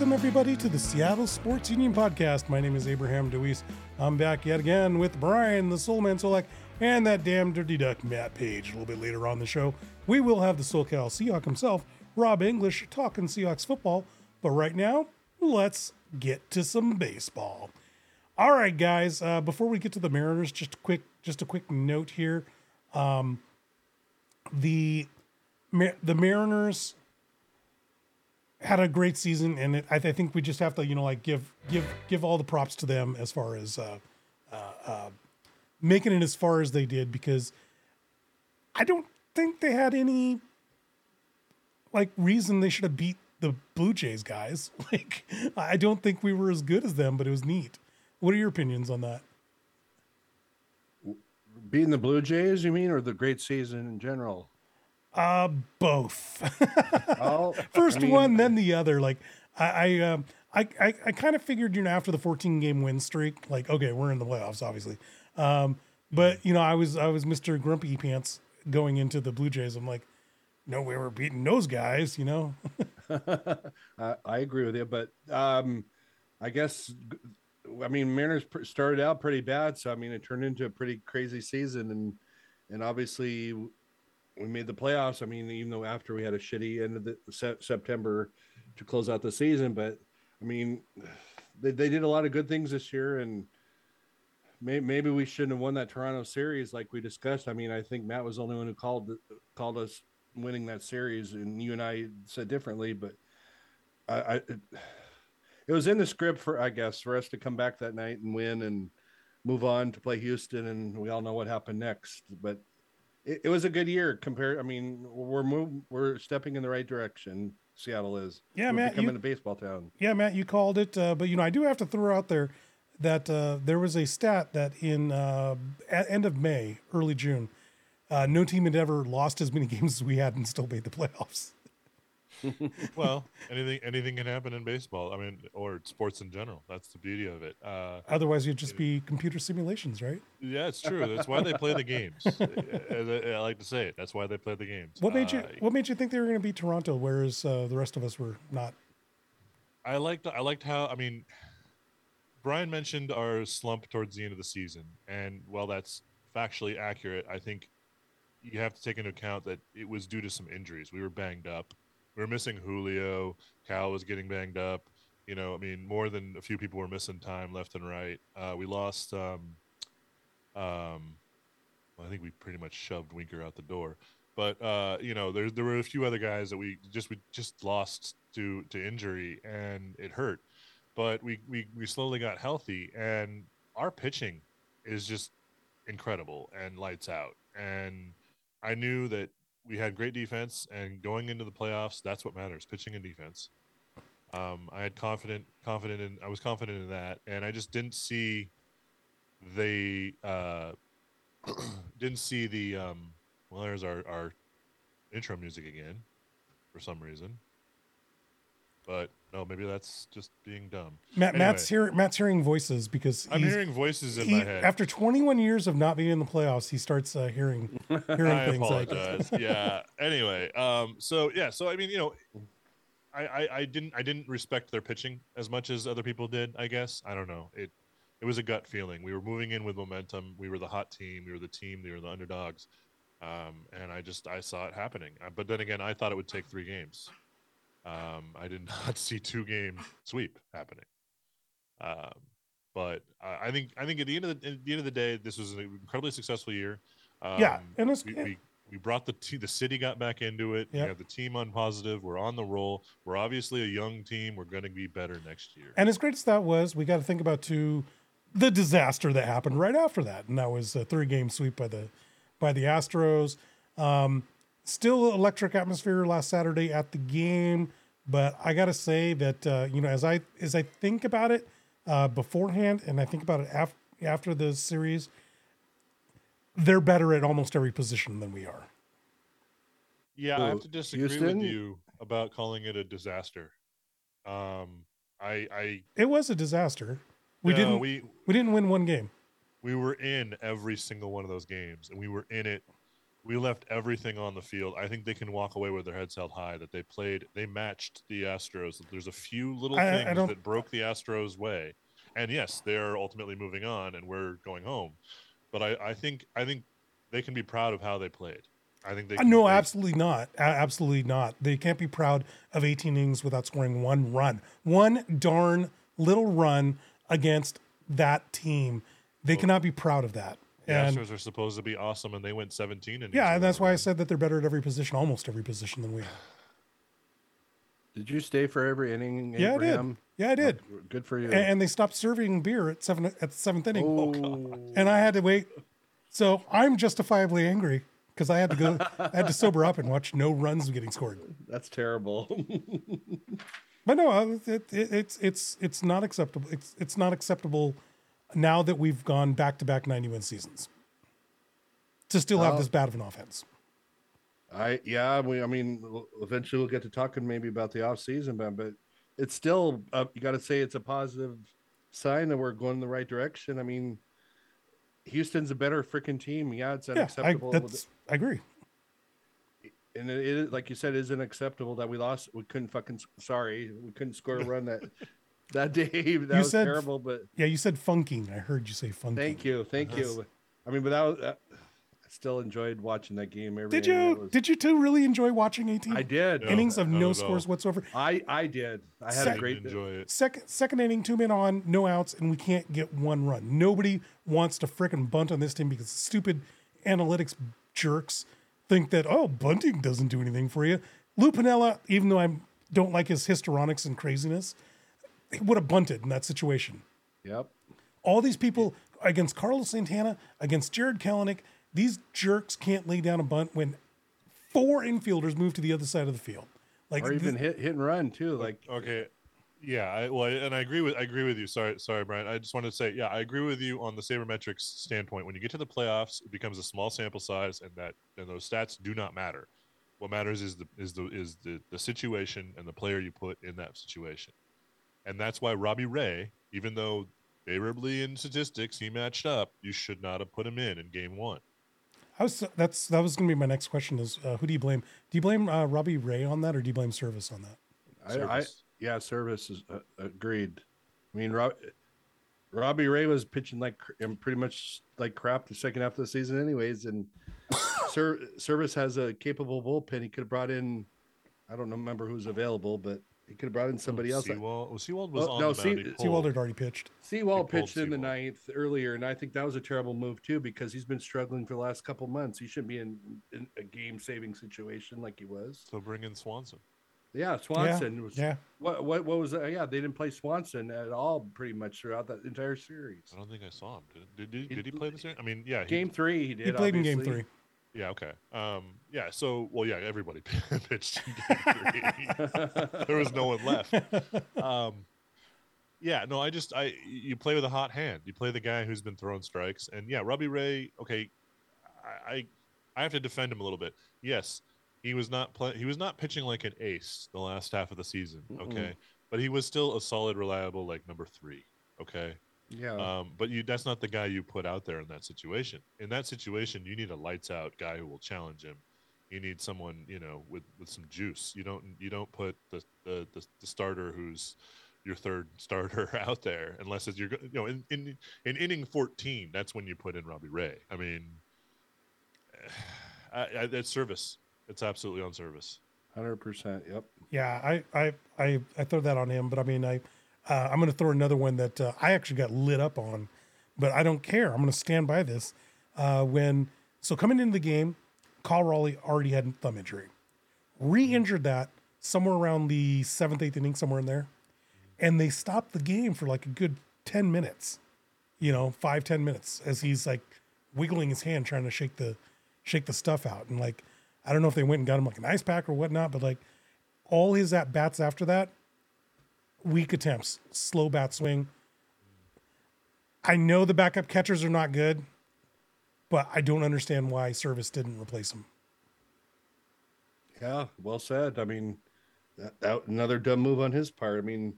Welcome, everybody, to the Seattle Sports Union podcast. My name is Abraham DeWeese. I'm back yet again with Brian, the Soulman Solack, and that damn dirty duck, Matt Paige. A little bit later on the show, we will have the SoCal Seahawk himself, Rob English, talking Seahawks football. But right now, let's get to some baseball. All right, guys. Uh, before we get to the Mariners, just a quick, just a quick note here. Um, the the Mariners had a great season, and it, I, th- I, think we just have to, you know, like give give give all the props to them as far as uh, uh, uh, making it as far as they did, because I don't think they had any like reason they should have beat the Blue Jays guys. Like, I don't think we were as good as them, but it was neat. What are your opinions on that? Beating the Blue Jays, you mean, or the great season in general? Uh, both. oh, First I mean, one, then the other. Like I, I, um, I, I, I kind of figured, you know, after the 14 game win streak, like, okay, we're in the playoffs, obviously. Um, but you know, I was, I was Mr. Grumpy Pants going into the Blue Jays. I'm like, no way we're beating those guys, you know? I, I agree with you, but, um, I guess, I mean, Mariners started out pretty bad. So, I mean, it turned into a pretty crazy season and, and obviously we made the playoffs. I mean, even though after we had a shitty end of the September to close out the season, but I mean, they, they did a lot of good things this year, and may, maybe we shouldn't have won that Toronto series like we discussed. I mean, I think Matt was the only one who called called us winning that series, and you and I said differently, but I, I it, it was in the script for I guess for us to come back that night and win and move on to play Houston, and we all know what happened next, but it, it was a good year compared. I mean, we're moving, we're stepping in the right direction. Seattle is. Yeah, we're Matt, becoming you, a baseball town. Yeah, Matt, you called it, uh, but you know, I do have to throw out there that uh, there was a stat that in uh, at end of May, early June, uh, no team had ever lost as many games as we had and still made the playoffs well, anything anything can happen in baseball. I mean, or sports in general. That's the beauty of it. Uh, Otherwise, you'd just be computer simulations, right? Yeah, it's true. That's why they play the games. I, I, like to say it. That's why they play the games. What made you uh, What made you think they were going to be Toronto, whereas uh, the rest of us were not? I liked I liked how I mean, Brian mentioned our slump towards the end of the season, and while that's factually accurate, I think you have to take into account that it was due to some injuries. We were banged up we were missing Julio. Cal was getting banged up. You know, I mean, more than a few people were missing time left and right. Uh, we lost. Um, um, well, I think we pretty much shoved Winker out the door. But uh, you know, there there were a few other guys that we just we just lost to to injury, and it hurt. But we we we slowly got healthy, and our pitching is just incredible and lights out. And I knew that we had great defense, and going into the playoffs, that's what matters: pitching and defense. Um, I had confident, confident in, I was confident in that, and I just didn't see they uh, didn't see the. Um, well, there's our our intro music again, for some reason. But no, maybe that's just being dumb. Matt, anyway, Matt's hearing Matt's hearing voices because I'm hearing voices in he, my head. After 21 years of not being in the playoffs, he starts uh, hearing hearing I things apologize. like yeah. Anyway, um, so yeah, so I mean, you know, I, I, I didn't I didn't respect their pitching as much as other people did. I guess I don't know. It it was a gut feeling. We were moving in with momentum. We were the hot team. We were the team. We were the underdogs. Um, and I just I saw it happening. Uh, but then again, I thought it would take three games. Um, I did not see two game sweep happening. Um, but I think I think at the end of the, at the end of the day, this was an incredibly successful year. Um, yeah, and we, we, we brought the t- the city got back into it. Yep. We have the team on positive. We're on the roll. We're obviously a young team. We're going to be better next year. And as great as that was, we got to think about too the disaster that happened right after that, and that was a three game sweep by the by the Astros. Um, still electric atmosphere last Saturday at the game, but I gotta say that uh, you know as I as I think about it uh, beforehand and I think about it af- after the series, they're better at almost every position than we are. Yeah, so, I have to disagree Houston? with you about calling it a disaster. Um, I, I it was a disaster. We no, didn't we we didn't win one game. We were in every single one of those games, and we were in it we left everything on the field. I think they can walk away with their heads held high. That they played, they matched the Astros. There's a few little I- I things don't- that broke the Astros' way, and yes, they're ultimately moving on, and we're going home. But I, I think, I think they can be proud of how they played. I think they. Uh, Can, no, they- absolutely not. Absolutely not. They can't be proud of 18 innings without scoring one run. One darn little run against that team. They cannot be proud of that. The And Astros are supposed to be awesome, and they went 17 innings. yeah, and that's why I said that they're better at every position, almost every position than we are. Did you stay for every inning? Yeah, I did. Yeah, I did. Good for you. A- And they stopped serving beer at seven at the seventh inning. oh, and I had to wait. So I'm justifiably angry because I had to go. I had to sober up and watch no runs getting scored. that's terrible. But no, uh, it, it, it's it's it's not acceptable. It's it's not acceptable now that we've gone back to back 90 win seasons to still have Well- this bad of an offense. I yeah, we I mean eventually we'll get to talking maybe about the off season, but but it's still uh, you got to say it's a positive sign that we're going in the right direction. I mean, Houston's a better freaking team. Yeah, it's Yeah, I, unacceptable. that's I agree. and it is like you said, it is unacceptable that we lost. We couldn't fucking sorry, we couldn't score a run that that day. That was said- terrible, but Yeah, you said funking. I heard you say funking. thank you, thank you. I mean, but that was, uh, I still enjoyed watching that game. Every Did you was- did you two really enjoy watching 18 I did. No. innings of no scores whatsoever? I I did. I had Sec- a great. enjoy it. Second second inning, two men on, no outs, and we can't get one run. Nobody wants to frickin' bunt on this team because stupid analytics jerks think that oh bunting doesn't do anything for you. Lou Piniella, even though I don't like his histrionics and craziness, he would have bunted in that situation. Yep. All these people against Carlos Santana, against Jarred Kelenic, these jerks can't lay down a bunt when four infielders move to the other side of the field. Like Or th- even hit hit and run too. Like Okay. Yeah, I, well, and I agree with I agree with you. Sorry, sorry, Brian. I just wanted to say, yeah, I agree with you on the sabermetrics standpoint. When you get to the playoffs, it becomes a small sample size, and that and those stats do not matter. What matters is the is the is the the situation and the player you put in that situation, and that's why Robbie Ray, even though favorably in statistics he matched up, you should not have put him in in game one. I was that's that was going to be my next question is uh, who do you blame? Do you blame uh, Robbie Ray on that or do you blame Servais on that? I, I yeah, Servais is uh, agreed. I mean, Rob, Robbie Ray was pitching like cr- pretty much like crap the second half of the season, anyways. And Ser- Servais has a capable bullpen. He could have brought in, I don't remember who's available, but he could have brought in somebody else. Sewald, well, Sewald was Oh, on no, the mound. he Sewald had already pitched. Sewald He pulled pitched in the ninth earlier, and I think that was a terrible move too because he's been struggling for the last couple months. He shouldn't be in, in a game-saving situation like he was. So bring in Swanson. Yeah, Swanson was. Yeah. What what what was that? Yeah, they didn't play Swanson at all pretty much throughout that entire series. I don't think I saw him. Did, did, he, He- did he play this year? I mean, yeah, he, Game three, he did. He played in game three. Yeah, okay. Um, yeah, so well, yeah, everybody pitched there was no one left. Um, yeah, no, I just I you play with a hot hand. You play the guy who's been throwing strikes, and yeah, Robbie Ray. Okay, I I, I have to defend him a little bit. Yes, he was not play, He was not pitching like an ace the last half of the season. Okay, but he was still a solid, reliable like number three. Okay. Yeah, Um, but you that's not the guy you put out there in that situation. In that situation, you need a lights out guy who will challenge him. You need someone, you know, with, with some juice. You don't you don't put the, the, the, the starter who's your third starter out there unless it's your you know in, in in inning 14 that's when you put in Robbie Ray. I mean I, I, it's Servais. It's absolutely on Servais. hundred percent. Yep. Yeah, I I I, I throw that on him, but I mean I uh, I'm going to throw another one that uh, I actually got lit up on, but I don't care. I'm going to stand by this. Uh, when so coming into the game, Kyle Raleigh already had a thumb injury, re-injured that somewhere around the seventh, eighth inning, somewhere in there, and they stopped the game for like a good ten minutes, you know, five ten minutes as he's like wiggling his hand trying to shake the shake the stuff out, and like I don't know if they went and got him like an ice pack or whatnot, but like all his at bats after that, weak attempts, slow bat swing. I know the backup catchers are not good, but I don't understand why Servais didn't replace him. Yeah. Well said. I mean, that, that another dumb move on his part. I mean,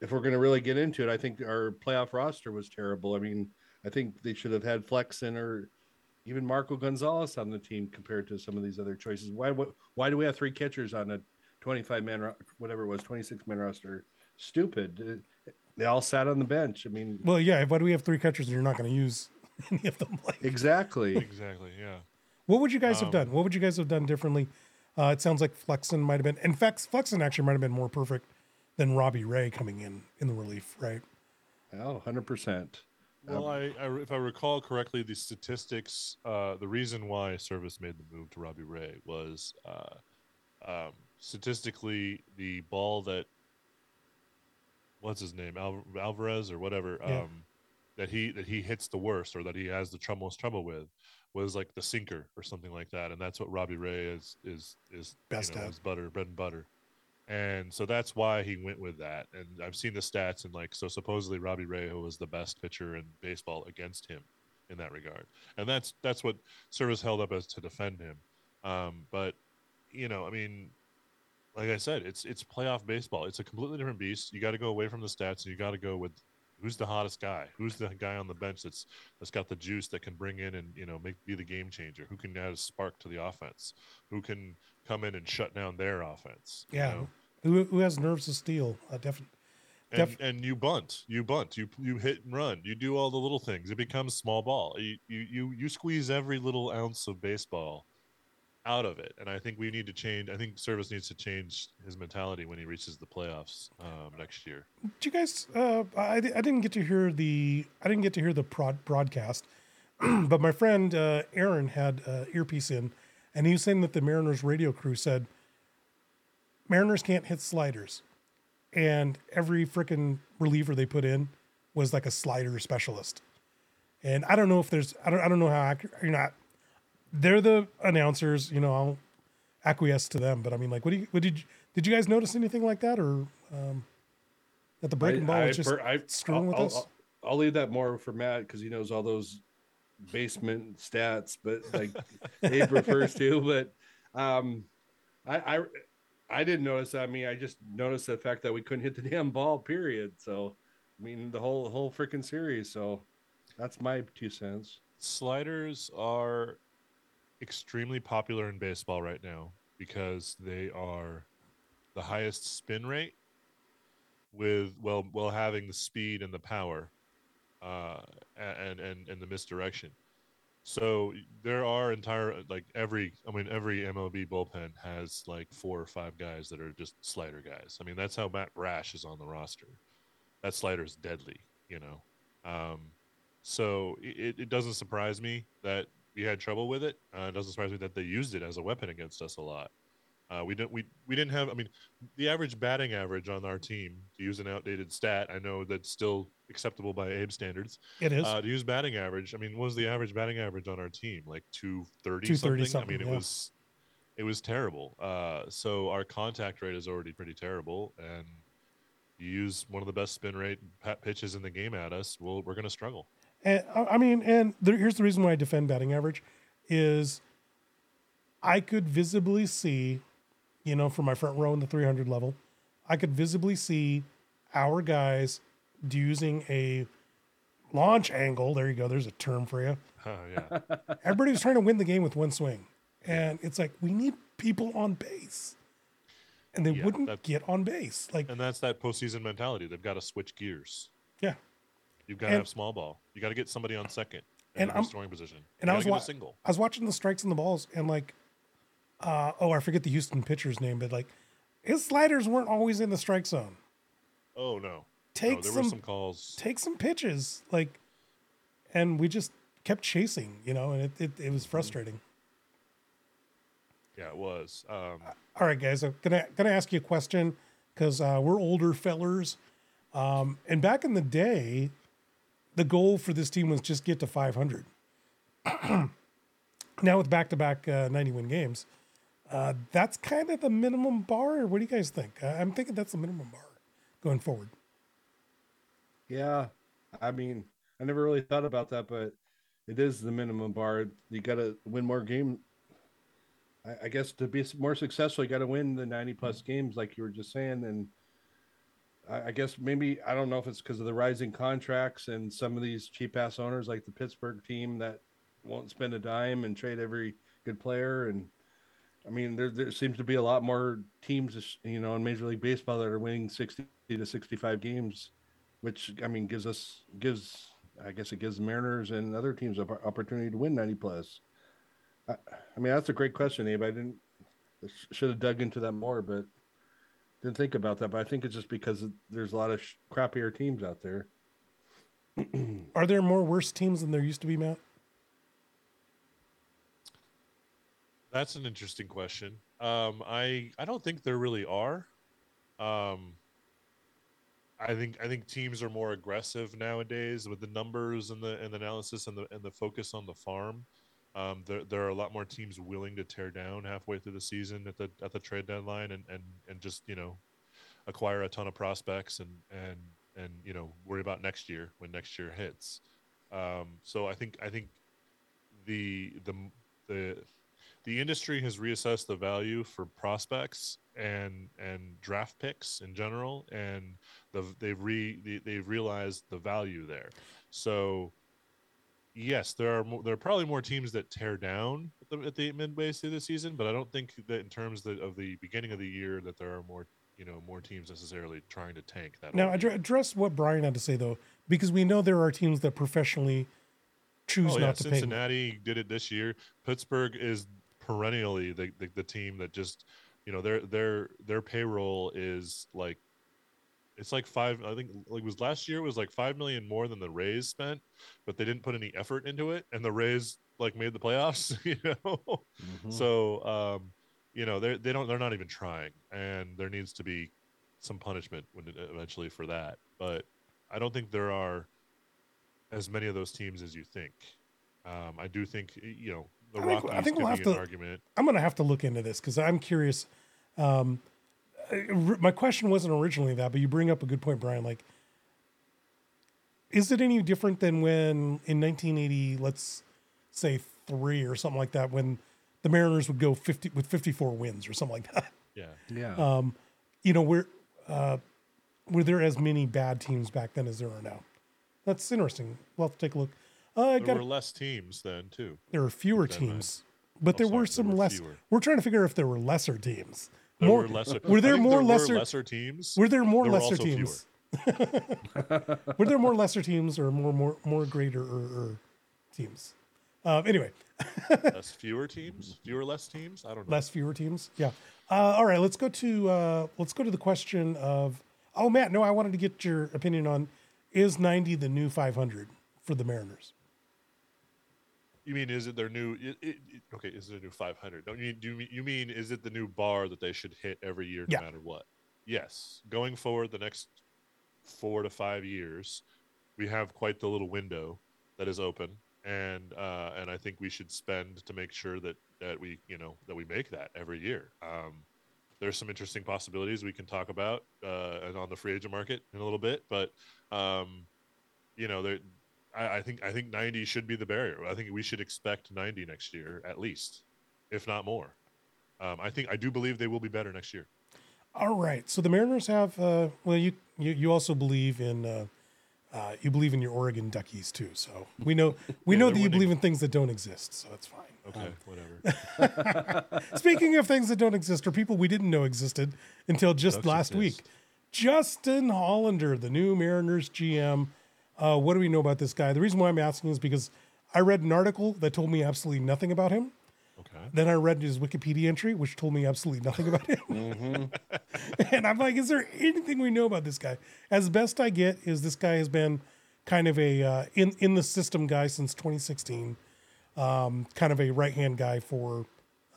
if we're going to really get into it, I think our playoff roster was terrible. I mean, I think they should have had Flex Flexen or even Marco Gonzalez on the team compared to some of these other choices. Why why do we have three catchers on a 25 man whatever it was 26 man roster? Stupid. They all sat on the bench. I mean, well, yeah. Why do we have three catchers and you're not going to use any of them? Like exactly, exactly. Yeah. What would you guys um, have done? What would you guys have done differently? Uh, it sounds like Flexen might have been. In fact, Flexen actually might have been more perfect than Robbie Ray coming in in the relief, right? Oh, 100%. Well, I, I, if I recall correctly, the statistics, uh, the reason why Servais made the move to Robbie Ray was uh, um, statistically the ball that what's his name Al- Alvarez or whatever yeah. um, that he that he hits the worst or that he has the tr- most trouble with was like the sinker or something like that, and that's what Robbie Ray is is is best you know, butter bread and butter and so that's why he went with that. And I've seen the stats, and like so, supposedly Robbie Ray was the best pitcher in baseball against him in that regard, and that's that's what Servais held up as to defend him. Um, but you know, I mean, like I said, it's it's playoff baseball. It's a completely different beast. You got to go away from the stats, and you got to go with who's the hottest guy, who's the guy on the bench that's that's got the juice that can bring in and you know make be the game changer, who can add a spark to the offense, who can come in and shut down their offense. Yeah. You know? Who, who has nerves of steel? Uh, definitely. And, and you bunt, you bunt, you you hit and run, you do all the little things. It becomes small ball. You you you, you squeeze every little ounce of baseball out of it. And I think we need to change. I think Servais needs to change his mentality when he reaches the playoffs um, next year. Do you guys? Uh, I, I didn't get to hear the I didn't get to hear the prod, broadcast, but my friend uh, Aaron had uh, earpiece in, and he was saying that the Mariners radio crew said Mariners can't hit sliders, and every freaking reliever they put in was like a slider specialist. And I don't know if there's I don't I don't know how accurate you're not. They're the announcers, you know. I'll acquiesce to them, but I mean, like, what do you what did you, did you guys notice anything like that, or um, that the breaking I, ball was just I, screwing with I'll, us? I'll, I'll leave that more for Matt because he knows all those basement stats, but like Abe refers to. But um, I, I I didn't notice that. I mean, I just noticed the fact that we couldn't hit the damn ball. Period. So, I mean, the whole whole freaking series. So, that's my two cents. Sliders are extremely popular in baseball right now because they are the highest spin rate with well well having the speed and the power uh, and and and the misdirection. So there are entire like every I mean every MLB bullpen has like four or five guys that are just slider guys. I mean that's how Matt Brash is on the roster. That slider is deadly, you know. Um, so it, it doesn't surprise me that we had trouble with it. Uh, it doesn't surprise me that they used it as a weapon against us a lot. Uh, we didn't we we didn't have. I mean, the average batting average on our team, to use an outdated stat, I know that's still acceptable by Abe standards. It is uh, to use batting average. I mean, what was the average batting average on our team? Like two thirty something? something. I mean, it yeah. was it was terrible. Uh, so our contact rate is already pretty terrible, and you use one of the best spin rate pitches in the game at us, well, we're going to struggle. And I mean, and there, here's the reason why I defend batting average is I could visibly see you know, from my front row in the 300 level, I could visibly see our guys using a launch angle. There you go. There's a term for you. Oh, yeah. Everybody was trying to win the game with one swing. And it's like, we need people on base. And they yeah, wouldn't get on base. Like, and that's that postseason mentality. They've got to switch gears. Yeah. You've got to have small ball. You got to get somebody on second and I'm scoring position. You and I was wa- single. I was watching the strikes and the balls, and like uh, oh, I forget the Houston pitcher's name, but like his sliders weren't always in the strike zone. Oh no. Take no, there some, were some calls. Take some pitches, like, and we just kept chasing, you know, and it it, it was mm-hmm. frustrating. Yeah, it was. Um, All right, guys, I'm gonna gonna ask you a question because uh, we're older fellers, um, and back in the day, the goal for this team was just get to 500. now with back to back 90 win games, uh, that's kind of the minimum bar. What do you guys think? I'm thinking that's the minimum bar going forward. Yeah, I mean, I never really thought about that, but it is the minimum bar. You got to win more game. I, I, guess to be more successful, you got to win the 90 plus games, like you were just saying. And I, guess maybe I don't know if it's because of the rising contracts and some of these cheap ass owners, like the Pittsburgh team, that won't spend a dime and trade every good player. And I mean, there there seems to be a lot more teams, you know, in Major League Baseball that are winning sixty to sixty-five games, which I mean gives us gives I guess it gives Mariners and other teams an opportunity to win ninety plus. I, I mean, that's a great question, Abe. I didn't should have dug into that more, but didn't think about that. But I think it's just because there's a lot of sh- crappier teams out there. Are there more worse teams than there used to be, Matt? That's an interesting question. Um, I I don't think there really are. Um, I think I think teams are more aggressive nowadays with the numbers and the and the analysis and the and the focus on the farm. Um, there, there are a lot more teams willing to tear down halfway through the season at the at the trade deadline and, and, and just you know acquire a ton of prospects and and and you know worry about next year when next year hits. Um, so I think I think the the the the industry has reassessed the value for prospects and and draft picks in general, and the, they've re they've realized the value there. So yes, there are more, there are probably more teams that tear down at the, at the midway through the season, but I don't think that in terms of the, of the beginning of the year that there are more you know more teams necessarily trying to tank that. Now address what Brian had to say though, because we know there are teams that professionally choose oh, not yeah. to Cincinnati pay. Cincinnati did it this year. Pittsburgh is perennially the, the, the team that just you know their their their payroll is like it's like five i think like was last year it was like five million more than the rays spent but they didn't put any effort into it and the rays like made the playoffs you know mm-hmm. so um you know they they don't they're not even trying and there needs to be some punishment when eventually for that but i don't think there are as many of those teams as you think um i do think you know the I think, I think we'll have to. Argument. I'm going to have to look into this because I'm curious. Um, my question wasn't originally that, but you bring up a good point, Brian. Like, is it any different than when in 1980, let's say three or something like that, when the Mariners would go 50 with 54 wins or something like that? Yeah, yeah. Um, you know, were uh, were there as many bad teams back then as there are now? That's interesting. We'll have to take a look. Uh, there were less teams then too. There were fewer teams, but oh, there sorry, were some there were less. Fewer. We're trying to figure if there were lesser teams. More, were lesser. Were there more there lesser lesser teams? Were there more there lesser teams? were there more lesser teams or more more more greater or, or teams? Uh, anyway, less fewer teams, fewer less teams. I don't know. Less fewer teams. Yeah. Uh, all right. Let's go to uh, let's go to the question of. Oh, Matt. No, I wanted to get your opinion on is ninety the new five hundred for the Mariners. You mean is it their new? It, it, okay, is it a new 500? Don't you do you mean is it the new bar that they should hit every year, no yeah. matter what? Yes. Going forward, the next four to five years, we have quite the little window that is open, and uh, and I think we should spend to make sure that that we you know that we make that every year. Um, there's some interesting possibilities we can talk about uh, on the free agent market in a little bit, but um, you know there I, I, think I think 90 should be the barrier. I think we should expect 90 next year at least, if not more. Um, I think I do believe they will be better next year. All right. So the Mariners have. Uh, well, you, you you also believe in. Uh, uh, you believe in your Oregon Duckies too, so we know we yeah, know that you believe in things that don't exist, so that's fine. Okay, um, whatever. speaking of things that don't exist, or people we didn't know existed until just Ducks last exist. week, Justin Hollander, the new Mariners GM, uh, what do we know about this guy? The reason why I'm asking is because I read an article that told me absolutely nothing about him. Okay. Then I read his Wikipedia entry, which told me absolutely nothing about him. mm-hmm. and I'm like, is there anything we know about this guy? As best I get, is this guy has been kind of a uh, in in the system guy since 2016, um, kind of a right hand guy for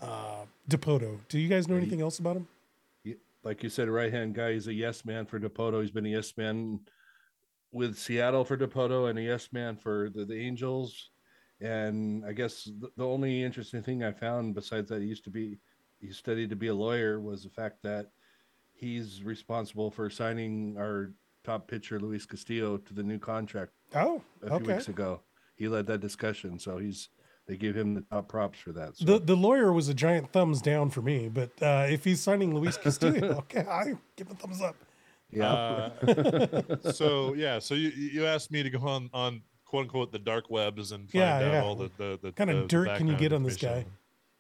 uh, Dipoto. Do you guys know anything else about him? Like you said, right hand guy. He's a yes man for Dipoto. He's been a yes man with Seattle for Dipoto and a yes man for the, the Angels. And I guess the, the only interesting thing I found besides that he used to be he studied to be a lawyer was the fact that he's responsible for signing our top pitcher Luis Castillo to the new contract. Oh, a few okay. weeks ago, he led that discussion, so he's they give him the top props for that. So. The the lawyer was a giant thumbs down for me, but uh, if he's signing Luis Castillo, okay, I give a thumbs up. Yeah. Uh, so yeah, so you you asked me to go on on quote unquote the dark webs and find Yeah, out yeah. all the the, the the- the dirt can you get on this guy?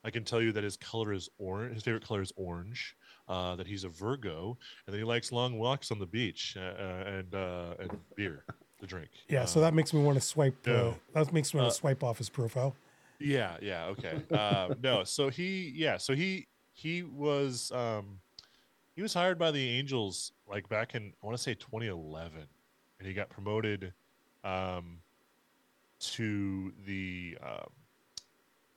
I can tell you that his color is orange. His favorite color is orange. Uh, that he's a Virgo, and that he likes long walks on the beach uh, uh, and uh, and beer to drink. Yeah, so Uh, that makes me want to swipe. Uh, no. that makes me want to swipe off his profile. Yeah, yeah, okay. Uh, no, so he, yeah, so he he was um, he was hired by the Angels like back in I want to say 2011, and he got promoted um, to the um,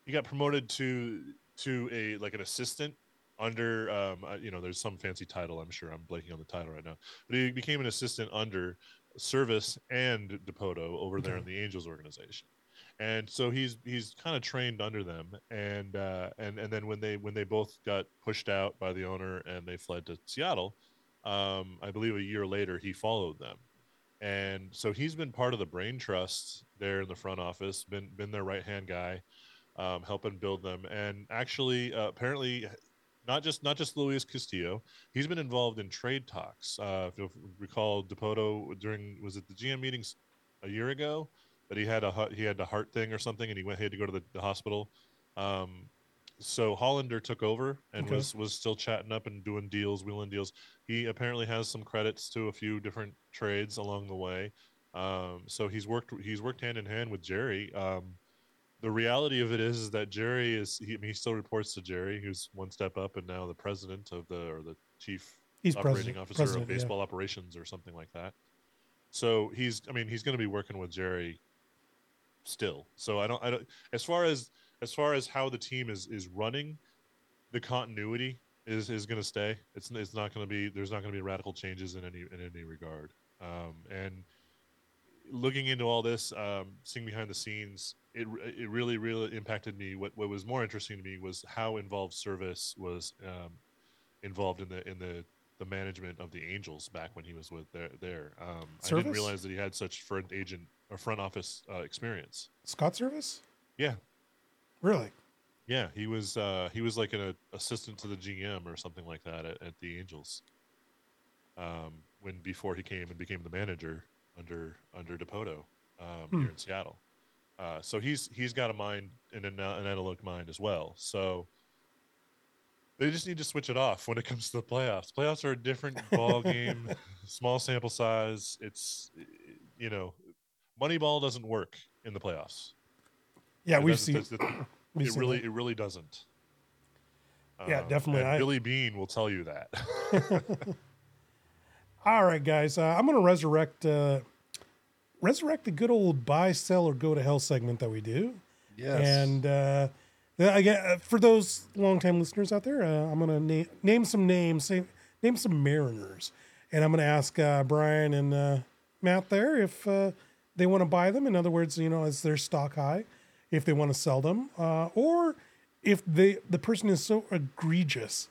he got promoted to to a like an assistant under um, uh, you know there's some fancy title I'm sure I'm blanking on the title right now, but he became an assistant under Servais and Dipoto over there in the Angels organization. And so he's he's kind of trained under them and uh and and then when they when they both got pushed out by the owner and they fled to seattle um i believe a year later he followed them. And so he's been part of the brain trust there in the front office been been their right hand guy um, helping build them. And actually uh, apparently not just not just luis castillo he's been involved in trade talks. Uh if you recall Dipoto during was it the gm meetings a year ago that he had a he had a heart thing or something, and he went he had to go to the, the hospital. Um, so Hollander took over and Okay. was was still chatting up and doing deals, wheeling deals. He apparently has some credits to a few different trades along the way. Um, so he's worked he's worked hand in hand with Jerry. Um, the reality of it is, is that Jerry is he, I mean, he still reports to Jerry, who's one step up and now the president of the or the chief He's operating president, officer president, of yeah. baseball operations or something like that. So he's, I mean, he's going to be working with Jerry still. So I don't, I don't, as far as as far as how the team is is running, the continuity is is going to stay. It's it's not going to be there's not going to be radical changes in any in any regard. Um, and looking into all this, um, seeing behind the scenes, it it really really impacted me. What what was more interesting to me was how involved Servais was um, involved in the in the the management of the Angels back when he was with there. there. Um, I didn't realize that he had such front agent or front office uh, experience. Scott Servais? Yeah, Really? yeah, he was uh, he was like an uh, assistant to the GM or something like that at, at the Angels. Um, when before he came and became the manager under under Dipoto um, Hmm. here in Seattle. Uh, so he's he's got a mind and an, an analytic mind as well. So they just need to switch it off when it comes to the playoffs. Playoffs are a different ball game, small sample size. It's you know, Moneyball doesn't work in the playoffs. Yeah, It we've seen. that's the- we've it seen really that. it really doesn't Yeah, definitely. and I- Billy Beane will tell you that All right, guys. Uh, I'm going to resurrect uh, resurrect the good old buy, sell, or go to hell segment that we do. Yes. And uh, yeah, again, uh, for those longtime listeners out there, uh, I'm going to na- name some names, say, name some Mariners, and I'm going to ask uh, Brian and uh, Matt there if uh, they want to buy them. In other words, you know, is their stock high? If they want to sell them, uh, or if they the person is so egregious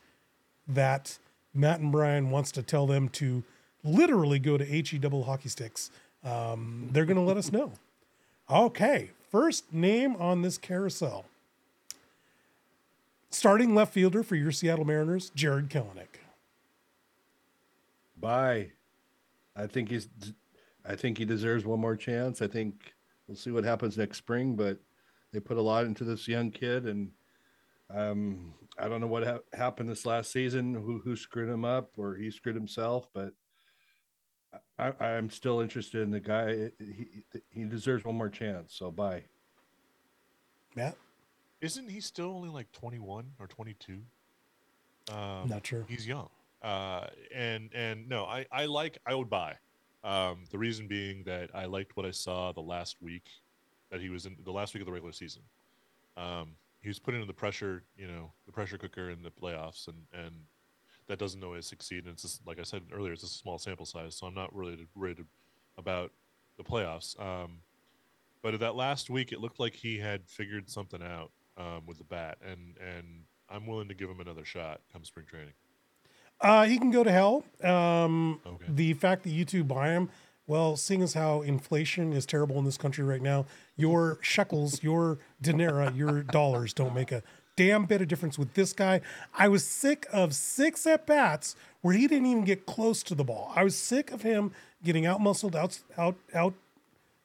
that Matt and Brian wants to tell them to literally go to HE double hockey sticks, um, they're going to let us know. Okay, first name on this carousel. Starting left fielder for your Seattle Mariners, Jarred Kelenic. Bye. I think he's. I think he deserves one more chance. I think we'll see what happens next spring, but they put a lot into this young kid, and um, I don't know what ha- happened this last season. Who who screwed him up, or he screwed himself? But I, I'm still interested in the guy. He he deserves one more chance. So bye. Matt, isn't he still only like 21 or 22 um, not sure. he's young uh, and and no I, I like i would buy um, the reason being that i liked what i saw the last week that he was in the last week of the regular season um, he was put into the pressure you know the pressure cooker in the playoffs and and that doesn't always succeed and it's just like i said earlier it's a small sample size so i'm not really worried about the playoffs um, but that last week it looked like he had figured something out um, with the bat and and i'm willing to give him another shot come spring training Uh, he can go to hell. Um, Okay. The fact that you two buy him, well, seeing as how inflation is terrible in this country right now, your shekels, your dinero, your dollars don't make a damn bit of difference with this guy. I was sick of six at bats where he didn't even get close to the ball. I was sick of him getting out muscled, out, out, out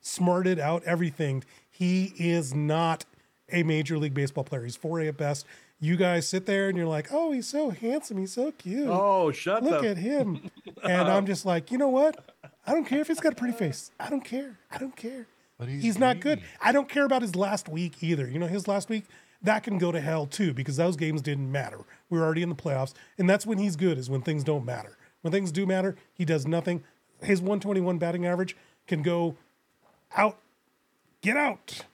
smarted out everything. He is not a major league baseball player. He's 4A at best. You guys sit there and you're like, oh, he's so handsome. He's so cute. Oh, shut up. Look at him. and I'm just like, you know what? I don't care if he's got a pretty face. I don't care. I don't care. But He's, he's not good. I don't care about his last week either. You know, his last week, that can go to hell too because those games didn't matter. We were already in the playoffs. And that's when he's good, is when things don't matter. When things do matter, he does nothing. His 121 batting average can go out. Get out.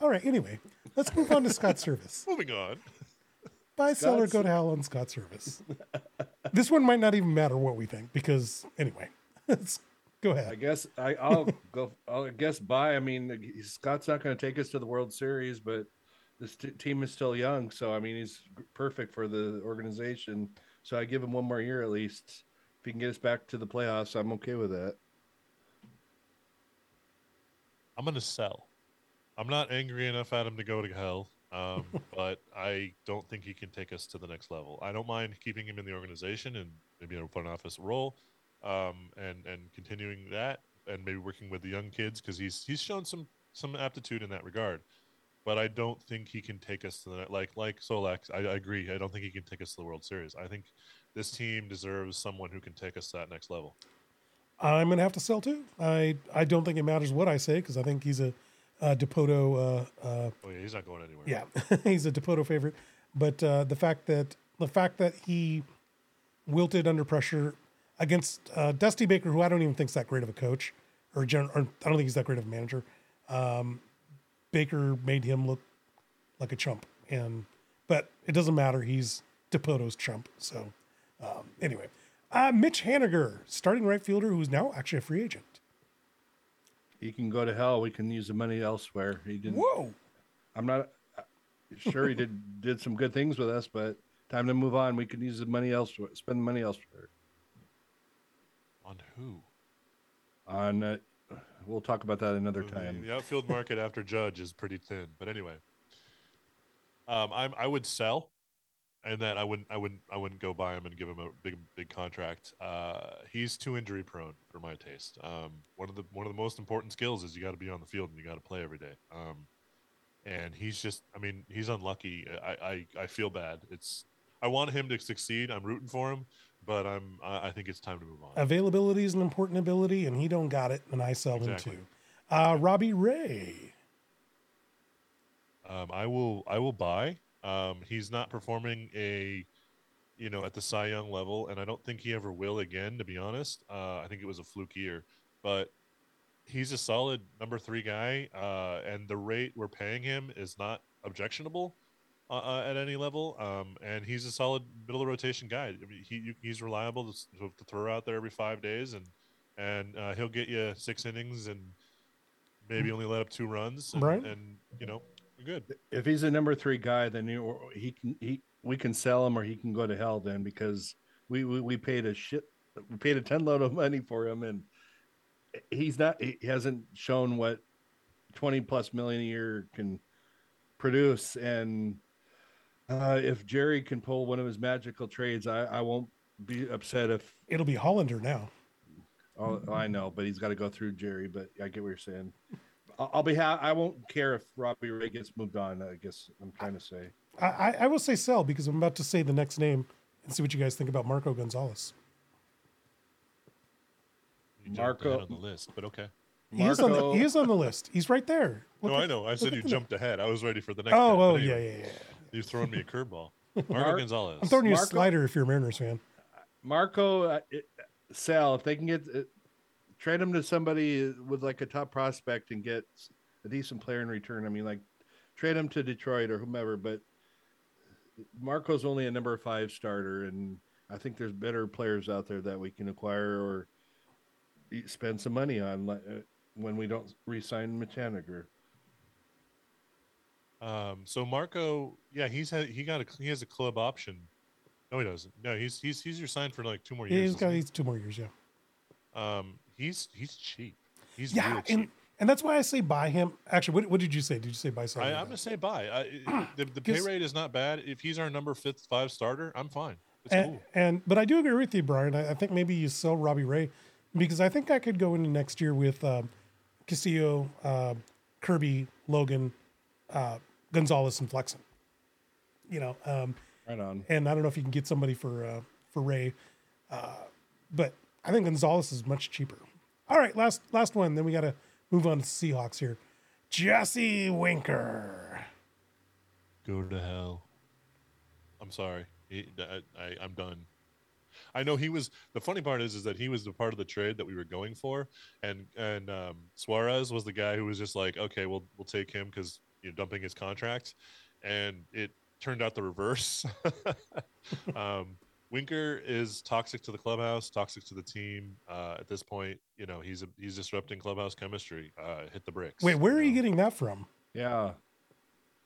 All right. Anyway, let's move on to Scott Servais. Moving on. Buy, sell, or go to hell on Scott Servais. this one might not even matter what we think because, anyway, go ahead. I guess I, I'll go. I'll guess buy. I mean, Scott's not going to take us to the World Series, but this t- team is still young. So I mean, he's perfect for the organization. So I give him one more year at least. If he can get us back to the playoffs, I'm okay with that. I'm gonna sell. I'm not angry enough at him to go to hell, um, but I don't think he can take us to the next level. I don't mind keeping him in the organization and maybe in a front office role, um, and and continuing that, and maybe working with the young kids because he's he's shown some some aptitude in that regard. But I don't think he can take us to the like like Solack. I, I agree. I don't think he can take us to the World Series. I think this team deserves someone who can take us to that next level. I'm going to have to sell too. I, I don't think it matters what I say because I think he's a, a Dipoto, uh, uh, Oh yeah, he's not going anywhere. yeah, he's a Dipoto favorite. But uh, the fact that the fact that he wilted under pressure against uh, Dusty Baker, who I don't even think is that great of a coach, or, gen- or I don't think he's that great of a manager. Um, Baker made him look like a chump, and but it doesn't matter. He's Dipoto's chump. So um, anyway, uh, Mitch Haniger, starting right fielder, who's now actually a free agent. He can go to hell. We can use the money elsewhere. He didn't. Whoa! I'm not uh, sure he did did some good things with us, but time to move on. We can use the money elsewhere. Spend the money elsewhere. On who? On uh, we'll talk about that another The- time. The outfield market after Judge is pretty thin. But anyway, um, I'm I would sell, and then I wouldn't I wouldn't I wouldn't go buy him and give him a big big contract. Uh, he's too injury prone for my taste. Um, one of the one of the most important skills is you got to be on the field and you got to play every day. Um, and he's just I mean he's unlucky. I, I I feel bad. It's I want him to succeed. I'm rooting for him, but I'm I think it's time to move on. Availability is an important ability, and he don't got it, and I sell Exactly. him too. Uh, Robbie Ray. Um, I will. I will buy. Um, he's not performing a, you know, at the Cy Young level, and I don't think he ever will again. To be honest, uh, I think it was a fluke year, but he's a solid number three guy, uh, and the rate we're paying him is not objectionable uh, uh, at any level. Um, and he's a solid middle of rotation guy. I mean, he you, he's reliable to, to throw out there every five days, and and uh, he'll get you six innings and maybe only let up two runs, and, Right. and you know, good. If he's a number three guy, then he, he can he we can sell him or he can go to hell then because we we, we paid a shit we paid a ten load of money for him and he's not he hasn't shown what twenty plus million a year can produce and uh, if Jerry can pull one of his magical trades, I, I won't be upset if It'll be Hollander now. Oh, I know, but he's got to go through Jerry. But I get what you're saying. I'll, I'll be. Ha- I won't care if Robbie Ray gets moved on. I guess I'm trying to say. I, I, I will say sell because I'm about to say the next name and see what you guys think about Marco Gonzalez. You Marco- on the list, but okay. He is, on the, he is on the list. He's right there. Look no, at- I know. I said you jumped ahead. I was ready for the next. Oh, oh but yeah, yeah, yeah. You're throwing me a curveball. Marco Mark- Gonzalez. I'm throwing you a slider if you're a Mariners fan. Marco, uh, it, sell if they can get uh, trade him to somebody with like a top prospect and get a decent player in return. I mean, like trade him to Detroit or whomever. But Marco's only a number five starter, and I think there's better players out there that we can acquire or spend some money on like, uh, when we don't re-sign Mitch Haniger. Um, so Marco, yeah, he's had he got a he has a club option. No, he doesn't. No, he's he's he's your sign for like two more years. he's got he's two more years. Yeah, Um, he's he's cheap. He's yeah, real and cheap. and that's why I say buy him. Actually, what, what did you say? Did you say buy something? I, I'm gonna say buy. I, the the pay rate is not bad. If he's our number fifth five starter, I'm fine. It's and, cool. and but I do agree with you, Brian. I, I think maybe you sell Robbie Ray because I think I could go into next year with um, Castillo, uh, Kirby, Logan, uh, Gonzales, and Flexen. You know, um, Right on. and I don't know if you can get somebody for uh, for Ray, uh, but I think Gonzales is much cheaper. All right, last last one. Then we got to move on to Seahawks here. Jesse Winker. Go to hell. I'm sorry. He, I, I, I'm done. I know he was. The funny part is, is that he was the part of the trade that we were going for, and and um, Suarez was the guy who was just like, okay, we'll we'll take him because you're dumping his contract, and it turned out the reverse. um, Winker is toxic to the clubhouse, toxic to the team. Uh, at this point, you know he's a, he's disrupting clubhouse chemistry. Uh, hit the bricks. Wait, where are you getting that from? Yeah.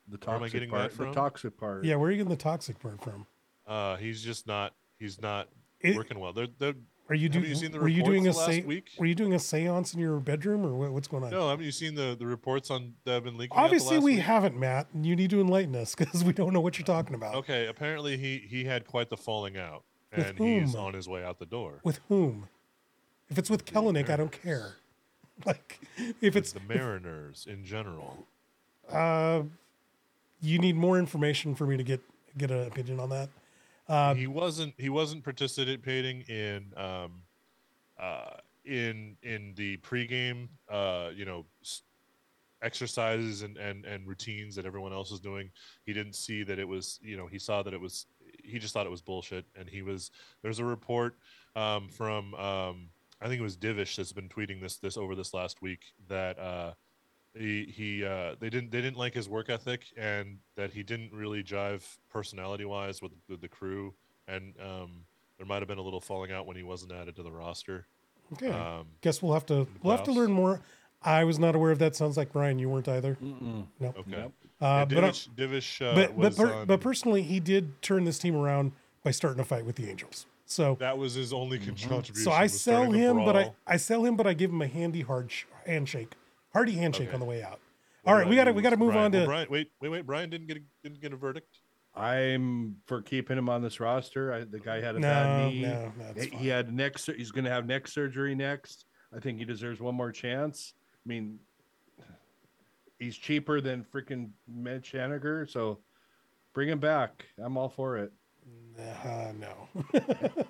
The Where am I toxic getting part. that from? The toxic part. Yeah, where are you getting the toxic part from? Uh, he's just not. He's not It- working well. They're, they're Are you doing? you seen the were you doing a reports last se- week? Were you doing a séance in your bedroom, or what, what's going on? No, haven't you seen the, the reports on that have been leaking? Obviously, we week? haven't, Matt. and You need to enlighten us because we don't know what you're talking about. Okay, apparently he he had quite the falling out, With and he's on his way out the door. With whom? If it's with Kelenic, I don't care. Like, if it's the Mariners in general. uh, you need more information for me to get get an opinion on that. Uh, he wasn't he wasn't participating in um uh in in the pregame uh you know exercises and and and routines that everyone else was doing. He didn't see that it was you know he saw that it was he just thought it was bullshit. And he was there's a report um from um i think it was divish that's been tweeting this this over this last week that uh he he uh they didn't they didn't like his work ethic and that he didn't really jive personality wise with, with the crew and um there might have been a little falling out when he wasn't added to the roster okay, um guess we'll have to we'll have to learn more. I was not aware of that. Sounds like Brian, you weren't either. No, okay Yep. uh, yeah, but I- Divish, Divish uh, but but per, on- but personally, he did turn this team around by starting a fight with the Angels. So that was his only con- contribution so I sell him, but I. I sell him, but I give him a handy hard sh- handshake, hearty handshake Okay. on the way out. What All did right, I we got to we got to move Brian? on Well, to Brian. Wait, wait, wait. Brian didn't get a, didn't get a verdict. I'm for keeping him on this roster. I, the guy had a no bad knee. no no. He- he had neck. He's going to have neck surgery next. I think he deserves one more chance. I mean, he's cheaper than freaking Mitch Haniger, so bring him back. I'm all for it. Uh, no.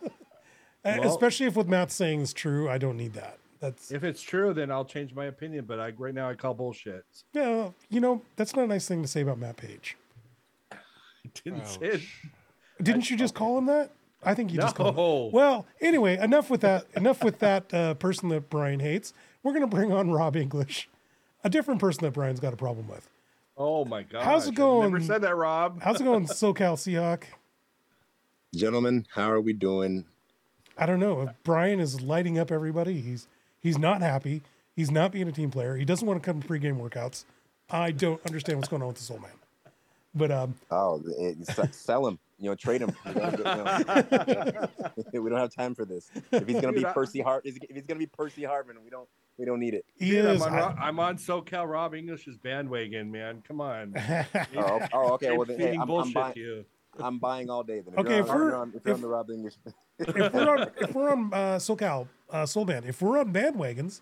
Well- Especially if what Matt's saying is true, I don't need that. That's If it's true, then I'll change my opinion. But I right now I call bullshit. yeah, you know, that's not a nice thing to say about Matt Paige. I didn't say it. Didn't you just call him that? I think you just called him. No. Well, anyway, enough with that. Enough with that uh, person that Brian hates. We're gonna bring on Rob English, a different person that Brian's got a problem with. Oh my god! How's it going? Never going? said that, Rob. How's it going, SoCal Seahawk? Gentlemen, how are we doing? I don't know. Brian is lighting up everybody. He's he's not happy. He's not being a team player. He doesn't want to come to pregame workouts. I don't understand what's going on with this old man. But um, Oh, it, sell him. You know, trade him. We don't, you know, we don't have time for this. If he's gonna be Percy Hart, if he's gonna be Percy Harvin, we don't we don't need it. he Dude, is. I'm, on, I- Ro- I'm on SoCal Rob English's bandwagon, man. Come on. Oh, oh okay. Well, Ain't then, hey, I'm, I'm bullshit buying. To you. I'm buying all day. Then. Okay, you're if on, we're- you're on, if you're if- on the Rob English, if we're on if we're on uh, SoCal uh, Soul Band, if we're on bandwagons,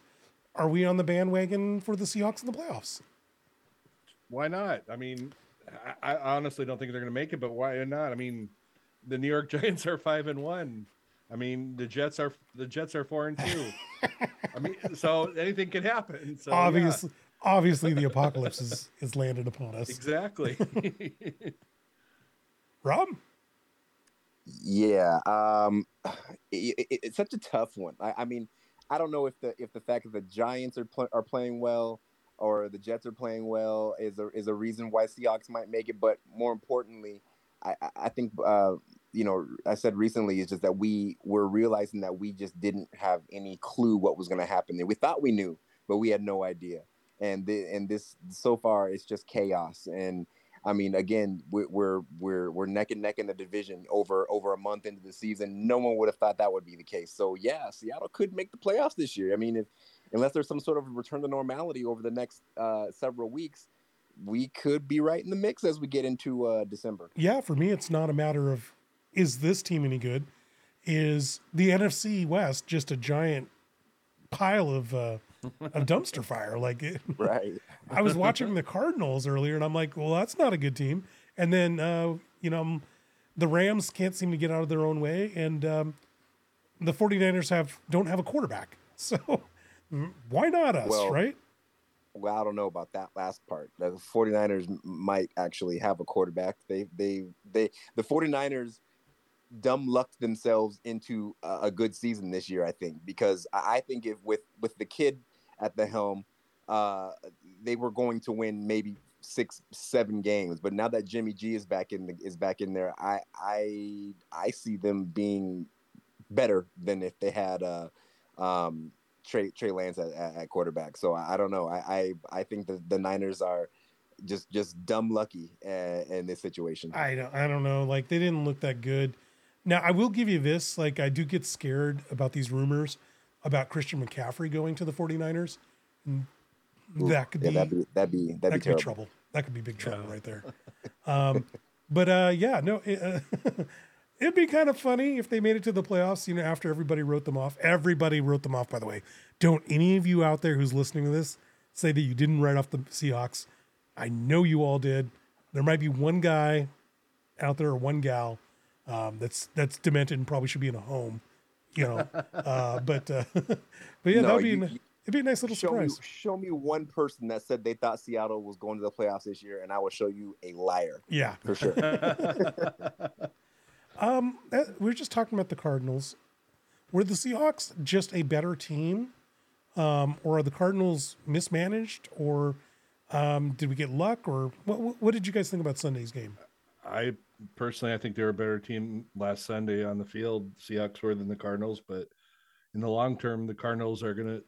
are we on the bandwagon for the Seahawks in the playoffs? Why not? I mean, I, I honestly don't think they're going to make it, but why not? I mean, the New York Giants are five and one. I mean, the Jets are the Jets are four and two. I mean, so anything can happen. So yeah, obviously, obviously, the apocalypse is is landed upon us. exactly. Rob, yeah. Um, it, it- it's such a tough one. I, I mean, I don't know if the if the fact that the Giants are pl- are playing well or the Jets are playing well is a is a reason why Seahawks might make it. But more importantly, I I- think uh, you know I said recently is just that we were realizing that we just didn't have any clue what was going to happen. There. We thought we knew, but we had no idea. And the, and this so far it's just chaos. And I mean, again, we're we're we're, neck and neck in the division over over a month into the season. No one would have thought that would be the case. So yeah, Seattle could make the playoffs this year. I mean, if unless there's some sort of return to normality over the next uh, several weeks, we could be right in the mix as we get into uh, December. yeah, for me, it's not a matter of is this team any good? Is the NFC West just a giant pile of uh, a dumpster fire. Like it, Right. I was watching the Cardinals earlier, and I'm like, well, that's not a good team. And then uh, you know, um, the Rams can't seem to get out of their own way, and um, the 49ers have don't have a quarterback. So why not us, Well, right? Well, I don't know about that last part. The 49ers might actually have a quarterback. They they they the 49ers dumb lucked themselves into a, a good season this year, I think, because I, I think if with with the kid at the helm, uh, they were going to win maybe six, seven games. But now that Jimmy G is back in the, is back in there, I I I see them being better than if they had uh um Trey Trey Lance at, at, quarterback. So I, I don't know. I, I I think the the Niners are just just dumb lucky uh, in this situation. I don't, I don't know. Like they didn't look that good. Now I will give you this. Like I do get scared about these rumors about Christian McCaffrey going to the 49ers. Mm, Ooh, That could yeah, be that'd be that'd be that'd that be could be trouble. That could be big trouble Yeah. right there. Um, but uh, yeah, no, it, uh, it'd be kind of funny if they made it to the playoffs. You know, after everybody wrote them off. Everybody wrote them off. By the way, don't any of you out there who's listening to this say that you didn't write off the Seahawks. I know you all did. There might be one guy out there or one gal um, that's that's demented and probably should be in a home. You know, uh, but uh, but yeah, No, that'd be you- it'd be a nice little Show me, surprise. show me one person that said they thought Seattle was going to the playoffs this year, and I will show you a liar Yeah, for sure. Um, that, we were just talking about the Cardinals. Were the Seahawks just a better team, um, or are the Cardinals mismanaged, or um, did we get luck, or what, what? What did you guys think about Sunday's game? I personally, I think they were a better team last Sunday on the field. Seahawks were than the Cardinals, but in the long term, the Cardinals are gonna.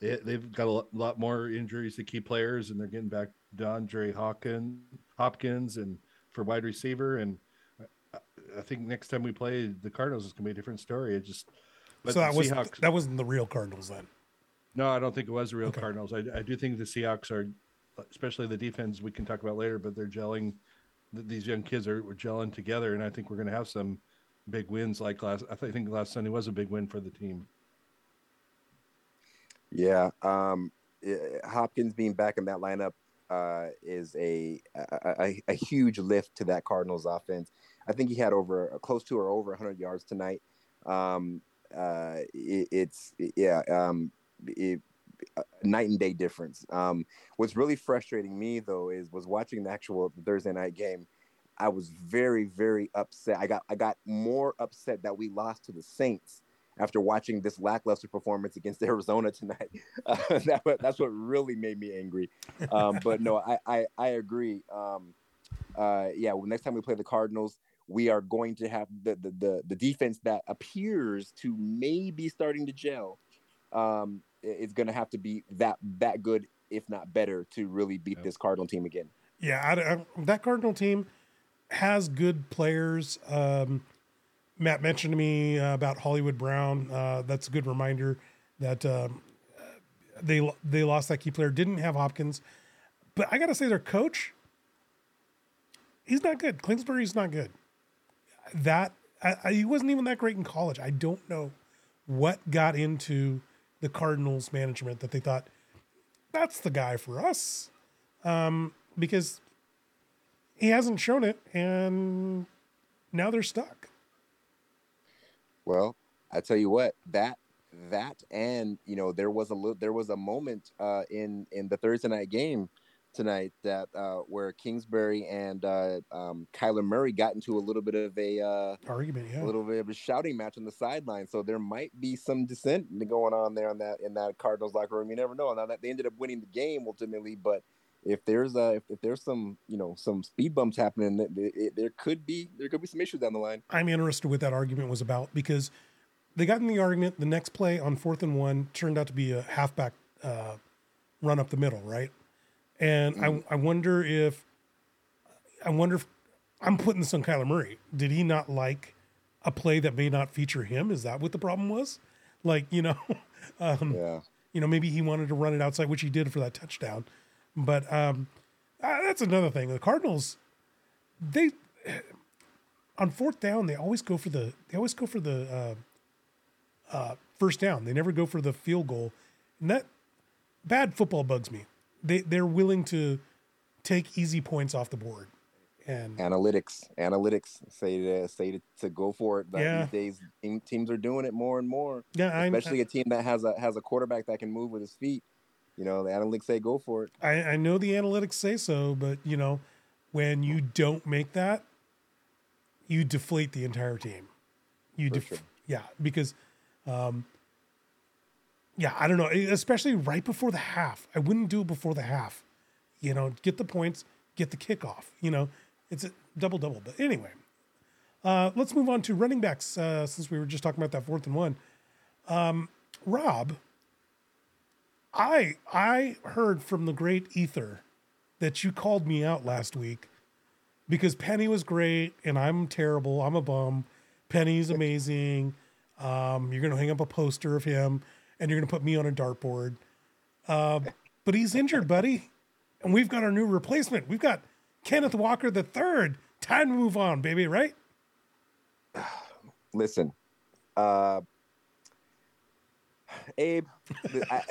They, they've got a lot more injuries to key players, and they're getting back DeAndre Hawkins, Hopkins, and for wide receiver. And I, I think next time we play the Cardinals, it's gonna be a different story. It just. So that was Seahawks, that wasn't the real Cardinals then. no, I don't think it was the real Okay. Cardinals. I, I do think the Seahawks are, especially the defense, we can talk about later, but they're gelling. Th- These young kids are gelling together, and I think we're going to have some big wins like last. I th- think last Sunday was a big win for the team. Yeah, um, Hopkins being back in that lineup uh, is a, a a huge lift to that Cardinals offense. I think he had over close to or over 100 yards tonight. Um, uh, it, it's yeah, um, it, night and day difference. Um, what's really frustrating me though is was watching the actual Thursday night game. I was very very upset. I got I got more upset that we lost to the Saints after watching this lackluster performance against Arizona tonight. Uh, that, that's what really made me angry. Um, but no, I, I, I agree. Um, uh, yeah, next time we play the Cardinals, we are going to have the, the, the, the defense that appears to maybe starting to gel. Um, i- it's going to have to be that that good, if not better, to really beat Yeah. this Cardinal team again. Yeah, I, I- that Cardinal team has good players. Um, Matt mentioned to me uh, about Hollywood Brown. Uh, that's a good reminder that um, they they lost that key player. Didn't have Hopkins, but I got to say their coach, he's not good. Kingsbury's not good. That I, I, he wasn't even that great in college. I don't know what got into the Cardinals management that they thought that's the guy for us, um, because he hasn't shown it, and now they're stuck. Well, I tell you what, that that and you know there was a little there was a moment uh, in in the Thursday night game tonight that uh, where Kingsbury and uh, um, Kyler Murray got into a little bit of a uh, Argument, yeah. a little bit of a shouting match on the sideline. So there might be some dissent going on there on that in that Cardinals locker room. You never know. Now that they ended up winning the game ultimately, but if there's uh if, if there's some you know some speed bumps happening, it, it, there could be there could be some issues down the line. I'm interested what that argument was about because they got in the argument. The next play on fourth and one turned out to be a halfback uh, run up the middle, right? And I, I wonder if I wonder if I'm putting this on Kyler Murray. Did he not like a play that may not feature him? Is that what the problem was? Like you know, um, Yeah. you know maybe he wanted to run it outside, which he did for that touchdown. But um, uh, that's another thing. The Cardinals, they on fourth down, they always go for the they always go for the uh, uh, first down. They never go for the field goal, and that bad football bugs me. They they're willing to take easy points off the board, and analytics, analytics say to say to, to go for it. But Yeah. these days, teams are doing it more and more. yeah, I, Especially a team that has a has a quarterback that can move with his feet. You know, the analytics say go for it. I I know the analytics say so, but you know, when you don't make that, you deflate the entire team. You def- sure. yeah, because um yeah, I don't know, especially right before the half. I wouldn't do it before the half. You know, get the points, get the kickoff. You know, it's a double double. But anyway, uh, let's move on to running backs uh, since we were just talking about that fourth and one. Um, Rob, I I heard from the great Ether that you called me out last week because Penny was great and I'm terrible. I'm a bum. Penny's amazing. Um, you're gonna hang up a poster of him and you're gonna put me on a dartboard. Uh, but he's injured, buddy, and we've got our new replacement. We've got Kenneth Walker the third. Time to move on, baby. Right? Listen, uh, Abe, I, I,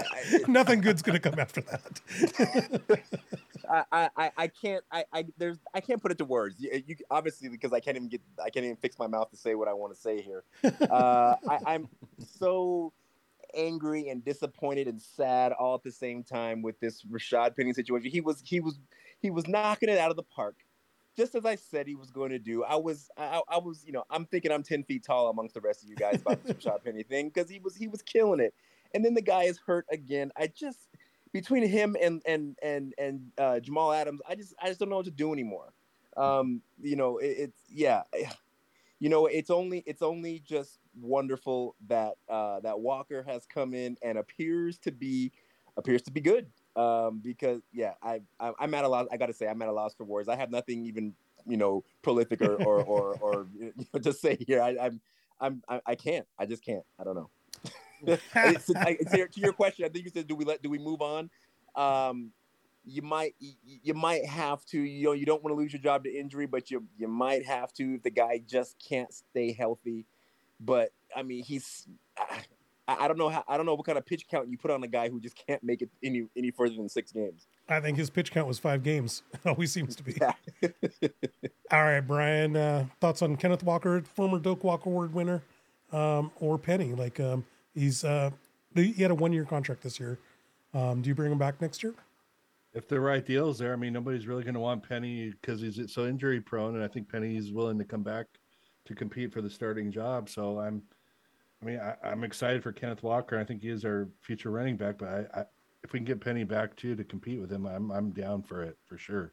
Nothing good's gonna come after that. I, I, I- I can't I, I there's I can't put it to words. You, you obviously because I can't even get I can't even fix my mouth to say what I want to say here. Uh, I, I'm so angry and disappointed and sad all at the same time with this Rashad Penny situation. He was he was he was knocking it out of the park, just as I said he was going to do. I was I, I was you know I'm thinking I'm ten feet tall amongst the rest of you guys about this Rashad Penny thing because he was he was killing it, and then the guy is hurt again. I just between him and and and and uh, Jamal Adams, I just I just don't know what to do anymore. Um, you know, it, it's yeah, you know, it's only it's only just wonderful that uh, that Walker has come in and appears to be appears to be good. Um, because yeah, I, I I'm at a loss. I got to say, I'm at a loss for words. I have nothing even you know prolific or or or, or you know, to say here. I, I'm I'm I, I can't. I just can't. I don't know. It's- I- it's to your question, I think you said, "Do we let? Do we move on?" Um, you might, you, you might have to. You know, you don't want to lose your job to injury, but you you might have to if the guy just can't stay healthy. But I mean, he's. I, I don't know how. I don't know what kind of pitch count you put on a guy who just can't make it any any further than six games. I think his pitch count was five games. Always seems to be. Yeah. All right, Brian. Uh, thoughts on Kenneth Walker, former Doak Walker Award winner, um, or Penny? Like um, he's uh, he had a one year contract this year. Um, do you bring him back next year? If the right deal's there, I mean, nobody's really going to want Penny because he's so injury prone, and I think Penny's willing to come back to compete for the starting job. So I'm, I mean, I, I'm excited for Kenneth Walker. I think he is our future running back. But I, I, if we can get Penny back too to compete with him, I'm I'm down for it for sure.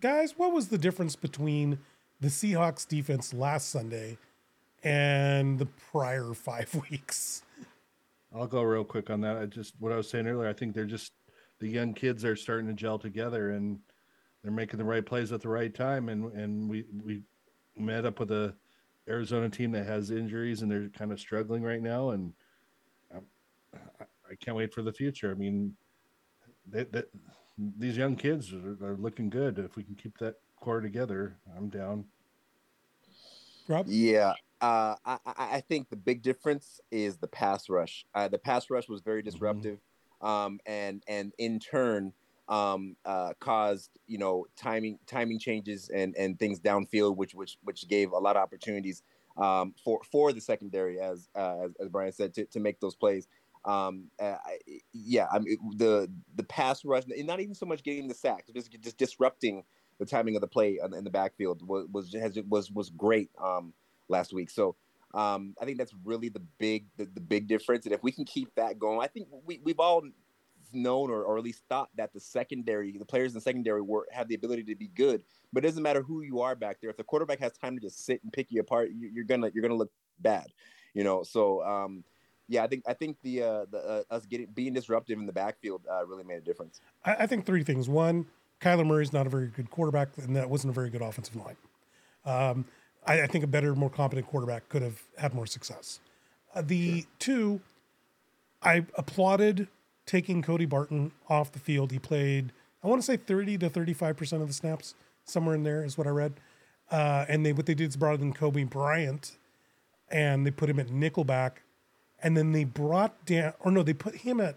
Guys, what was the difference between the Seahawks defense last Sunday and the prior five weeks? I'll go real quick on that. I just what I was saying earlier. I think they're just the young kids are starting to gel together and they're making the right plays at the right time. And and we we met up with a Arizona team that has injuries and they're kind of struggling right now. And I, I- I can't wait for the future. I mean, they, they, these young kids are, are looking good. If we can keep that core together, I'm down. Rob? Yeah, uh, I, I I think the big difference is the pass rush. Uh, the pass rush was very disruptive, um, and and in turn um, uh, caused you know timing timing changes and and things downfield, which which which gave a lot of opportunities um, for for the secondary, as uh, as, as Brian said, to, to make those plays. Um, uh, yeah, I mean the the pass rush, not even so much getting the sacks, just just disrupting the timing of the play in in the backfield was was has, was was great um, last week. So um, I think that's really the big the, the big difference. And if we can keep that going, I think we we've all known or, or at least thought that the secondary, the players in the secondary were have the ability to be good. But it doesn't matter who you are back there. If the quarterback has time to just sit and pick you apart, you, you're gonna you're gonna look bad. You know. So um, yeah, I think I think the uh, the uh, us getting being disruptive in the backfield uh, really made a difference. I, I think three things. One, Kyler Murray's not a very good quarterback, and that wasn't a very good offensive line. Um, I, I think a better, more competent quarterback could have had more success. Uh, the two, I applauded taking Cody Barton off the field. He played, I want to say, thirty to thirty-five percent of the snaps, somewhere in there is what I read. Uh, and they what they did is brought in Coby Bryant, and they put him at nickelback, and then they brought down, or no, they put him at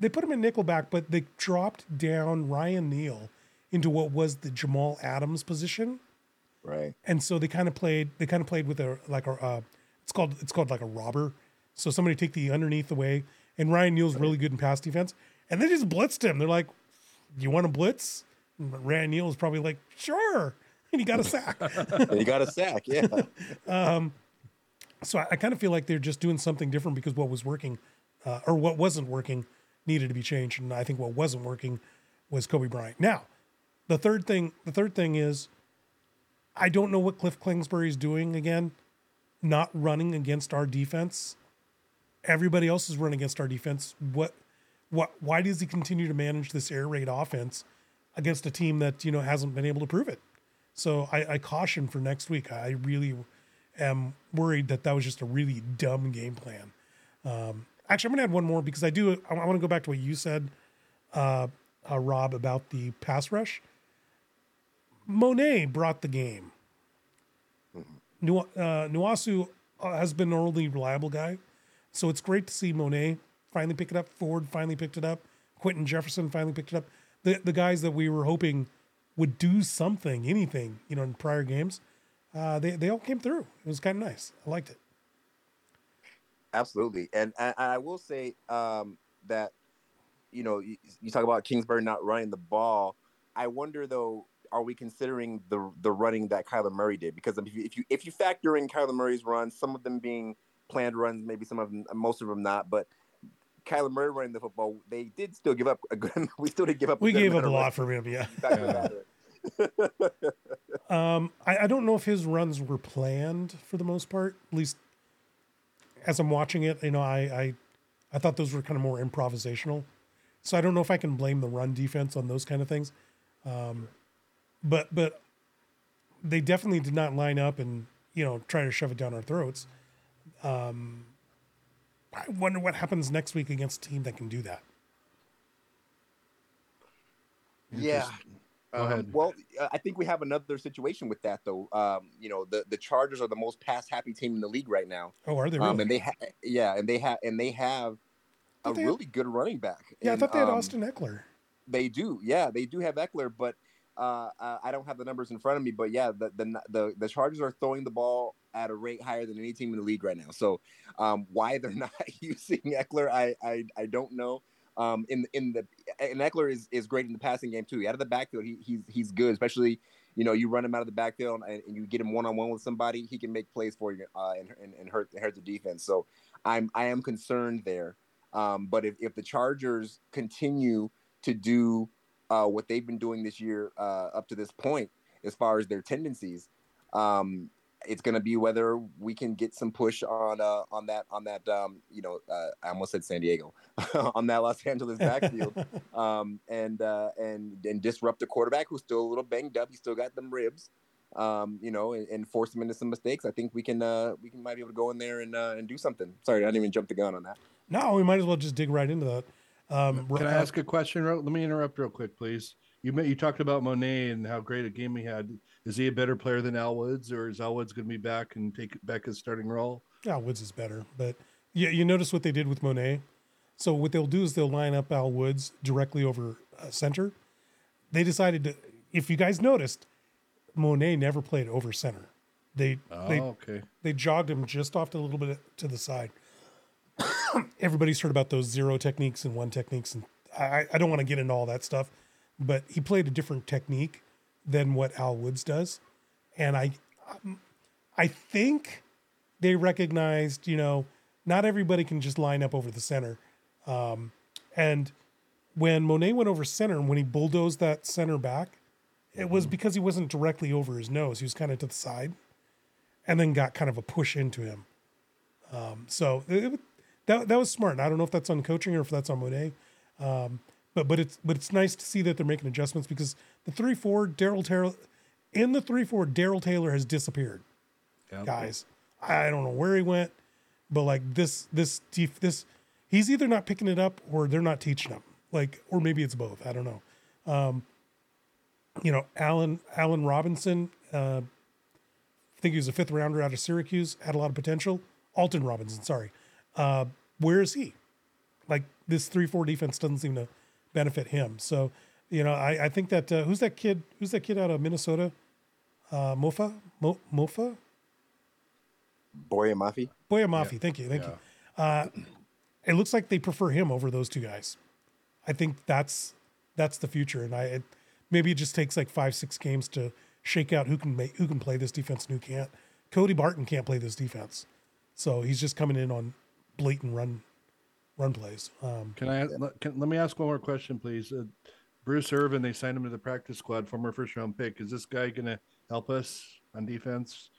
they put him in nickelback, but they dropped down Ryan Neal into what was the Jamal Adams position, Right. and so they kind of played. They kind of played with a like a uh, it's called it's called like a robber. So somebody take the underneath away, and Ryan Neal's really good in pass defense, and they just blitzed him. They're like, "You want to blitz?" And Ryan Neal probably like, "Sure," and he got a sack. He got a sack. Yeah. um, So I, I kind of feel like they're just doing something different because what was working, uh, or what wasn't working, needed to be changed. And I think what wasn't working was Coby Bryant. Now, the third thing, the third thing is, I don't know what Kliff Kingsbury is doing again, not running against our defense. Everybody else is running against our defense. What, what? Why does he continue to manage this air raid offense against a team that you know hasn't been able to prove it? So I, I caution for next week. I really am worried that that was just a really dumb game plan. Um, actually, I'm going to add one more because I do. I, want to go back to what you said, uh, uh, Rob, about the pass rush. Mone brought the game. Nu- uh, Nwosu uh, has been an really reliable guy, so it's great to see Mone finally pick it up. Ford finally picked it up. Quinton Jefferson finally picked it up. The the guys that we were hoping would do something, anything, you know, in prior games, uh, they they all came through. It was kind of nice. I liked it. Absolutely, and, I will say um, that you know you, you talk about Kingsbury not running the ball. I wonder though, are we considering the the running that Kyler Murray did? Because if you if you, if you factor in Kyler Murray's runs, some of them being planned runs, maybe some of them, most of them not, but Kyler Murray running the football, they did still give up a good. We still did give up. We good gave up a lot for him, yeah. Back to that. Um, I, I don't know if his runs were planned for the most part. At least as I'm watching it, you know, I I, I thought those were kind of more improvisational. So I don't know if I can blame the run defense on those kind of things. Um, but but they definitely did not line up and you know try to shove it down our throats. Um, I wonder what happens next week against a team that can do that. Yeah. Um. Well, uh, I think we have another situation with that, though. Um, you know, the, the Chargers are the most pass happy team in the league right now. Oh, are they really? Um, and they ha- yeah, and they have and they have a Thought they had- really good running back. yeah, I thought they had um, Austin Ekeler. They do, yeah, they do have Ekeler, but uh, uh, I don't have the numbers in front of me. But yeah, the, the the the Chargers are throwing the ball at a rate higher than any team in the league right now. So um, why they're not using Ekeler, I I, I don't know. Um, in in the and Ekeler is, is great in the passing game too. Out of the backfield, he, he's he's good, especially you know you run him out of the backfield and, and you get him one on one with somebody, he can make plays for you uh, and, and and hurt hurt the defense. So I'm I am concerned there. Um, but if, if the Chargers continue to do uh, what they've been doing this year uh, up to this point, as far as their tendencies, um, it's going to be whether we can get some push on uh, on that on that um, you know uh, I almost said San Diego on that Los Angeles backfield um, and uh, and and disrupt the quarterback who's still a little banged up. He's still got them ribs, um, you know, and, and force him into some mistakes. I think we can uh, we can might be able to go in there and uh, and do something. Sorry, I didn't even jump the gun on that. no, we might as well just dig right into that. Um, Can I ask a question? Let me interrupt real quick, please. You ma- you talked about Mone and how great a game he had. Is he a better player than Al Woods, or is Al Woods going to be back and take back his starting role? Yeah, Woods is better, but yeah, you notice what they did with Mone. So what they'll do is they'll line up Al Woods directly over uh, center. They decided to. If you guys noticed, Mone never played over center. They Oh, they okay. they jogged him just off to a little bit to the side. Everybody's heard about those zero techniques and one techniques, and I, I don't want to get into all that stuff, but he played a different technique than what Al Woods does, and I, um, I think they recognized, you know, not everybody can just line up over the center, um, and when Mone went over center and when he bulldozed that center back, it was because he wasn't directly over his nose; he was kind of to the side and then got kind of a push into him. Um, so it- that that was smart. And I don't know if that's on coaching or if that's on Mone, um, but but it's but it's nice to see that they're making adjustments because the three four Darrell Taylor in the three four Darrell Taylor has disappeared, Yeah. guys. I don't know where he went, but like this this this he's either not picking it up or they're not teaching him. Like or maybe it's both. I don't know. Um, you know, Allen Allen Robinson. Uh, I think he was a fifth rounder out of Syracuse, had a lot of potential. Alton Robinson, sorry. Uh, where is he? like this three four defense doesn't seem to benefit him. So you know, I, I think that uh, who's that kid? Who's that kid out of Minnesota? Uh, Mofa, Mo, Mofa, Boye Mafe. Boye Mafe. Thank you, thank you. Uh, it looks like they prefer him over those two guys. I think that's that's the future, and I it, maybe it just takes like five six games to shake out who can make who can play this defense and who can't. Cody Barton can't play this defense, so he's just coming in on blatant run run plays. Um, Can I let, can, let me ask one more question, please? Uh, Bruce Irvin, they signed him to the practice squad, former first round pick. Is this guy going to help us on defense?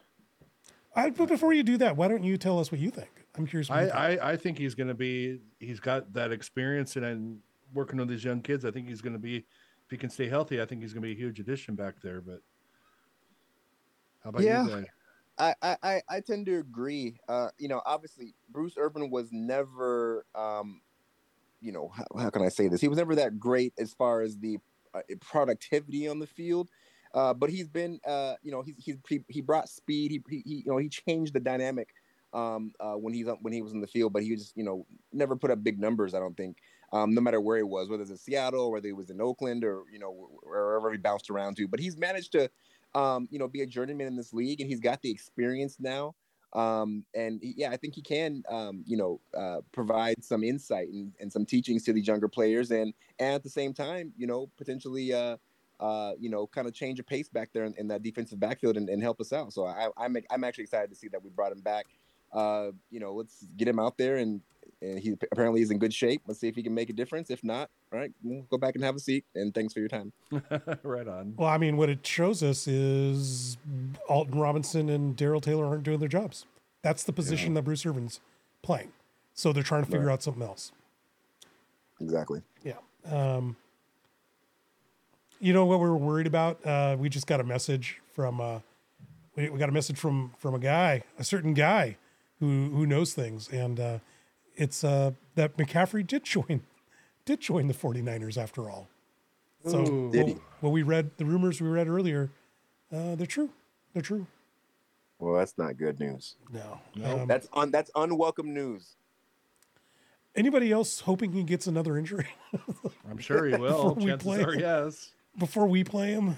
I, but before you do that, why don't you tell us what you think? I'm curious. I. I, I think he's going to be. He's got that experience, and, and working with these young kids, I think he's going to be. If he can stay healthy, I think he's going to be a huge addition back there. But how about Yeah. you? I, I, I- tend to agree. Uh, you know, obviously Bruce Irvin was never, um, you know, how, how can I say this? He was never that great as far as the uh, productivity on the field. Uh, but he's been, uh, you know, he's, he's he, he brought speed. He, he, he you know he changed the dynamic um, uh, when he's when he was in the field. But he just you know never put up big numbers. I don't think, um, no matter where he was, whether it's in Seattle, whether he was in Oakland, or you know wherever he bounced around to. But he's managed to um, you know, be a journeyman in this league, and he's got the experience now. Um, and yeah, I think he can, um, you know, uh, provide some insight and, and some teachings to these younger players, and and at the same time, you know, potentially, uh, uh, you know, kind of change a pace back there in, in that defensive backfield and, and help us out. So I, I'm I'm actually excited to see that we brought him back. Uh, you know, let's get him out there and. And he apparently is in good shape. Let's see if he can make a difference. If not, all right, we'll go back and have a seat. And thanks for your time. right on. well, I mean, what it shows us is Alton Robinson and Darrell Taylor aren't doing their jobs. That's the position that Bruce Irvin's playing. So they're trying to figure Right. out something else. Exactly. Yeah. Um, you know what we were worried about? Uh, we just got a message from uh, we, we got a message from from a guy, a certain guy who who knows things, and uh, it's uh, that McCaffrey did join did join the 49ers after all. So Ooh. Did what, what we read, the rumors we read earlier, uh, they're true. They're true. Well, that's not good news. No. Nope. Um, That's un that's unwelcome news. anybody else hoping he gets another injury? I'm sure he will. Before we Chances play. are yes. before we play him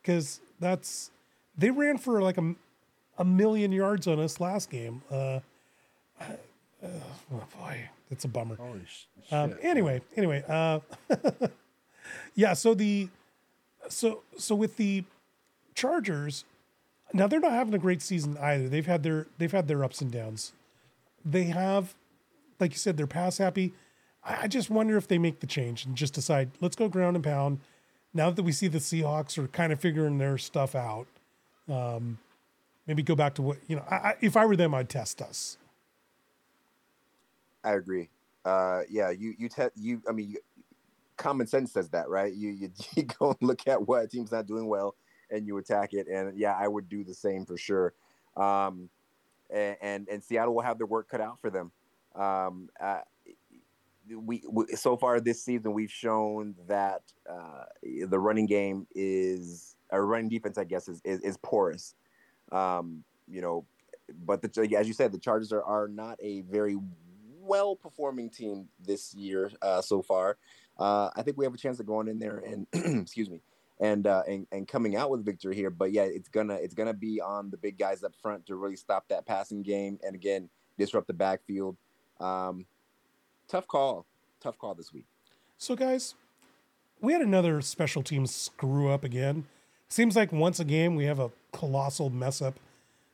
because that's they ran for like a, a million yards on us last game uh, oh boy. It's a bummer. Holy sh- um, shit. anyway anyway uh, yeah so the so so with the chargers now they're not having a great season either. They've had their they've had their ups and downs. They have like you said they're pass happy. I I just wonder if they make the change and just decide let's go ground and pound. Now that we see the Seahawks are kind of figuring their stuff out um, maybe go back to what you know I, I, if I were them I'd test us I agree. Uh, yeah, you you te- you. I mean, you, common sense says that, right? You, you you go and look at what a team's not doing well, and you attack it. And yeah, I would do the same for sure. Um, and and, and Seattle will have their work cut out for them. Um, uh, we, we so far this season we've shown that uh, the running game is our running defense, I guess, is is, is porous. Um, you know, but the, as you said, the Chargers are, are not a very well performing team this year uh, so far. Uh, I think we have a chance of going in there and excuse me and, uh, and and coming out with victory here. But yeah, it's gonna it's gonna be on the big guys up front to really stop that passing game and again disrupt the backfield. Um, tough call, tough call this week. So, guys, we had another special team screw up again. Seems like once a game we have a colossal mess up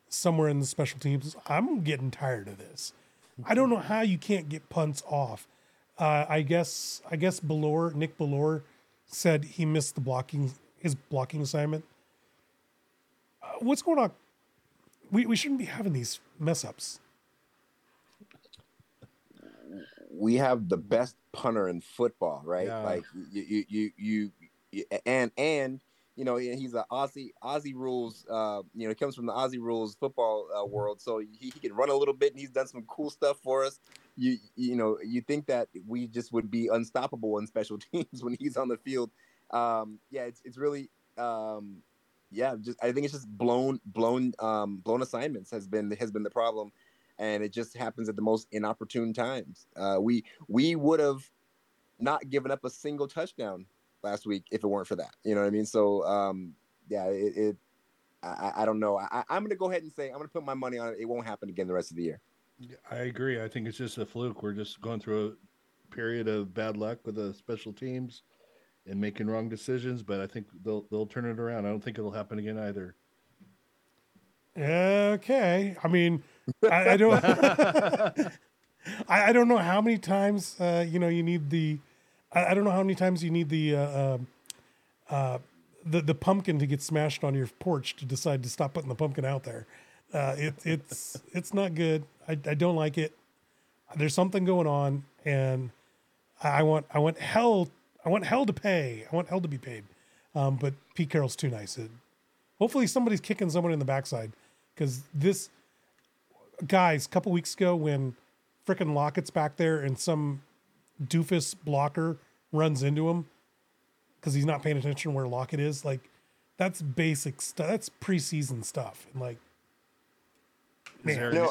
somewhere in the special teams. I'm getting tired of this. I don't know how you can't get punts off. Uh, I guess I guess Bellore, Nick Bellore, said he missed the blocking his blocking assignment. Uh, what's going on? We we shouldn't be having these mess ups. we have the best punter in football, right? Yeah. Like you, you, you, you, you, and and you know he's a Aussie Aussie rules. Uh, you know, he comes from the Aussie rules football uh, world, so he, he can run a little bit, and he's done some cool stuff for us. You you know, you think that we just would be unstoppable in special teams when he's on the field. Um, yeah, it's it's really. Um, yeah, just I think it's just blown, blown, um, blown assignments has been has been the problem and it just happens at the most inopportune times. Uh, we we would have not given up a single touchdown last week if it weren't for that. You know what I mean? So um, yeah, it. it I, I, don't know. I, I'm going to go ahead and say I'm going to put my money on it. It won't happen again the rest of the year. I agree. I think it's just a fluke. We're just going through a period of bad luck with the special teams and making wrong decisions. But I think they'll they'll turn it around. I don't think it'll happen again either. Okay. I mean, I, I don't. I, I, don't know how many times uh, you know you need the. I, I, don't know how many times you need the. Uh, um, uh, the, the pumpkin to get smashed on your porch to decide to stop putting the pumpkin out there. Uh, it, it's it's not good. I, I don't like it. There's something going on, and I want I want hell I want hell to pay. I want hell to be paid. Um, but Pete Carroll's too nice. It, hopefully somebody's kicking someone in the backside because this guys a couple weeks ago when freaking Lockett's back there and some doofus blocker runs into him because he's not paying attention where Lockett is. Like that's basic stuff. That's preseason stuff. And like, man, no,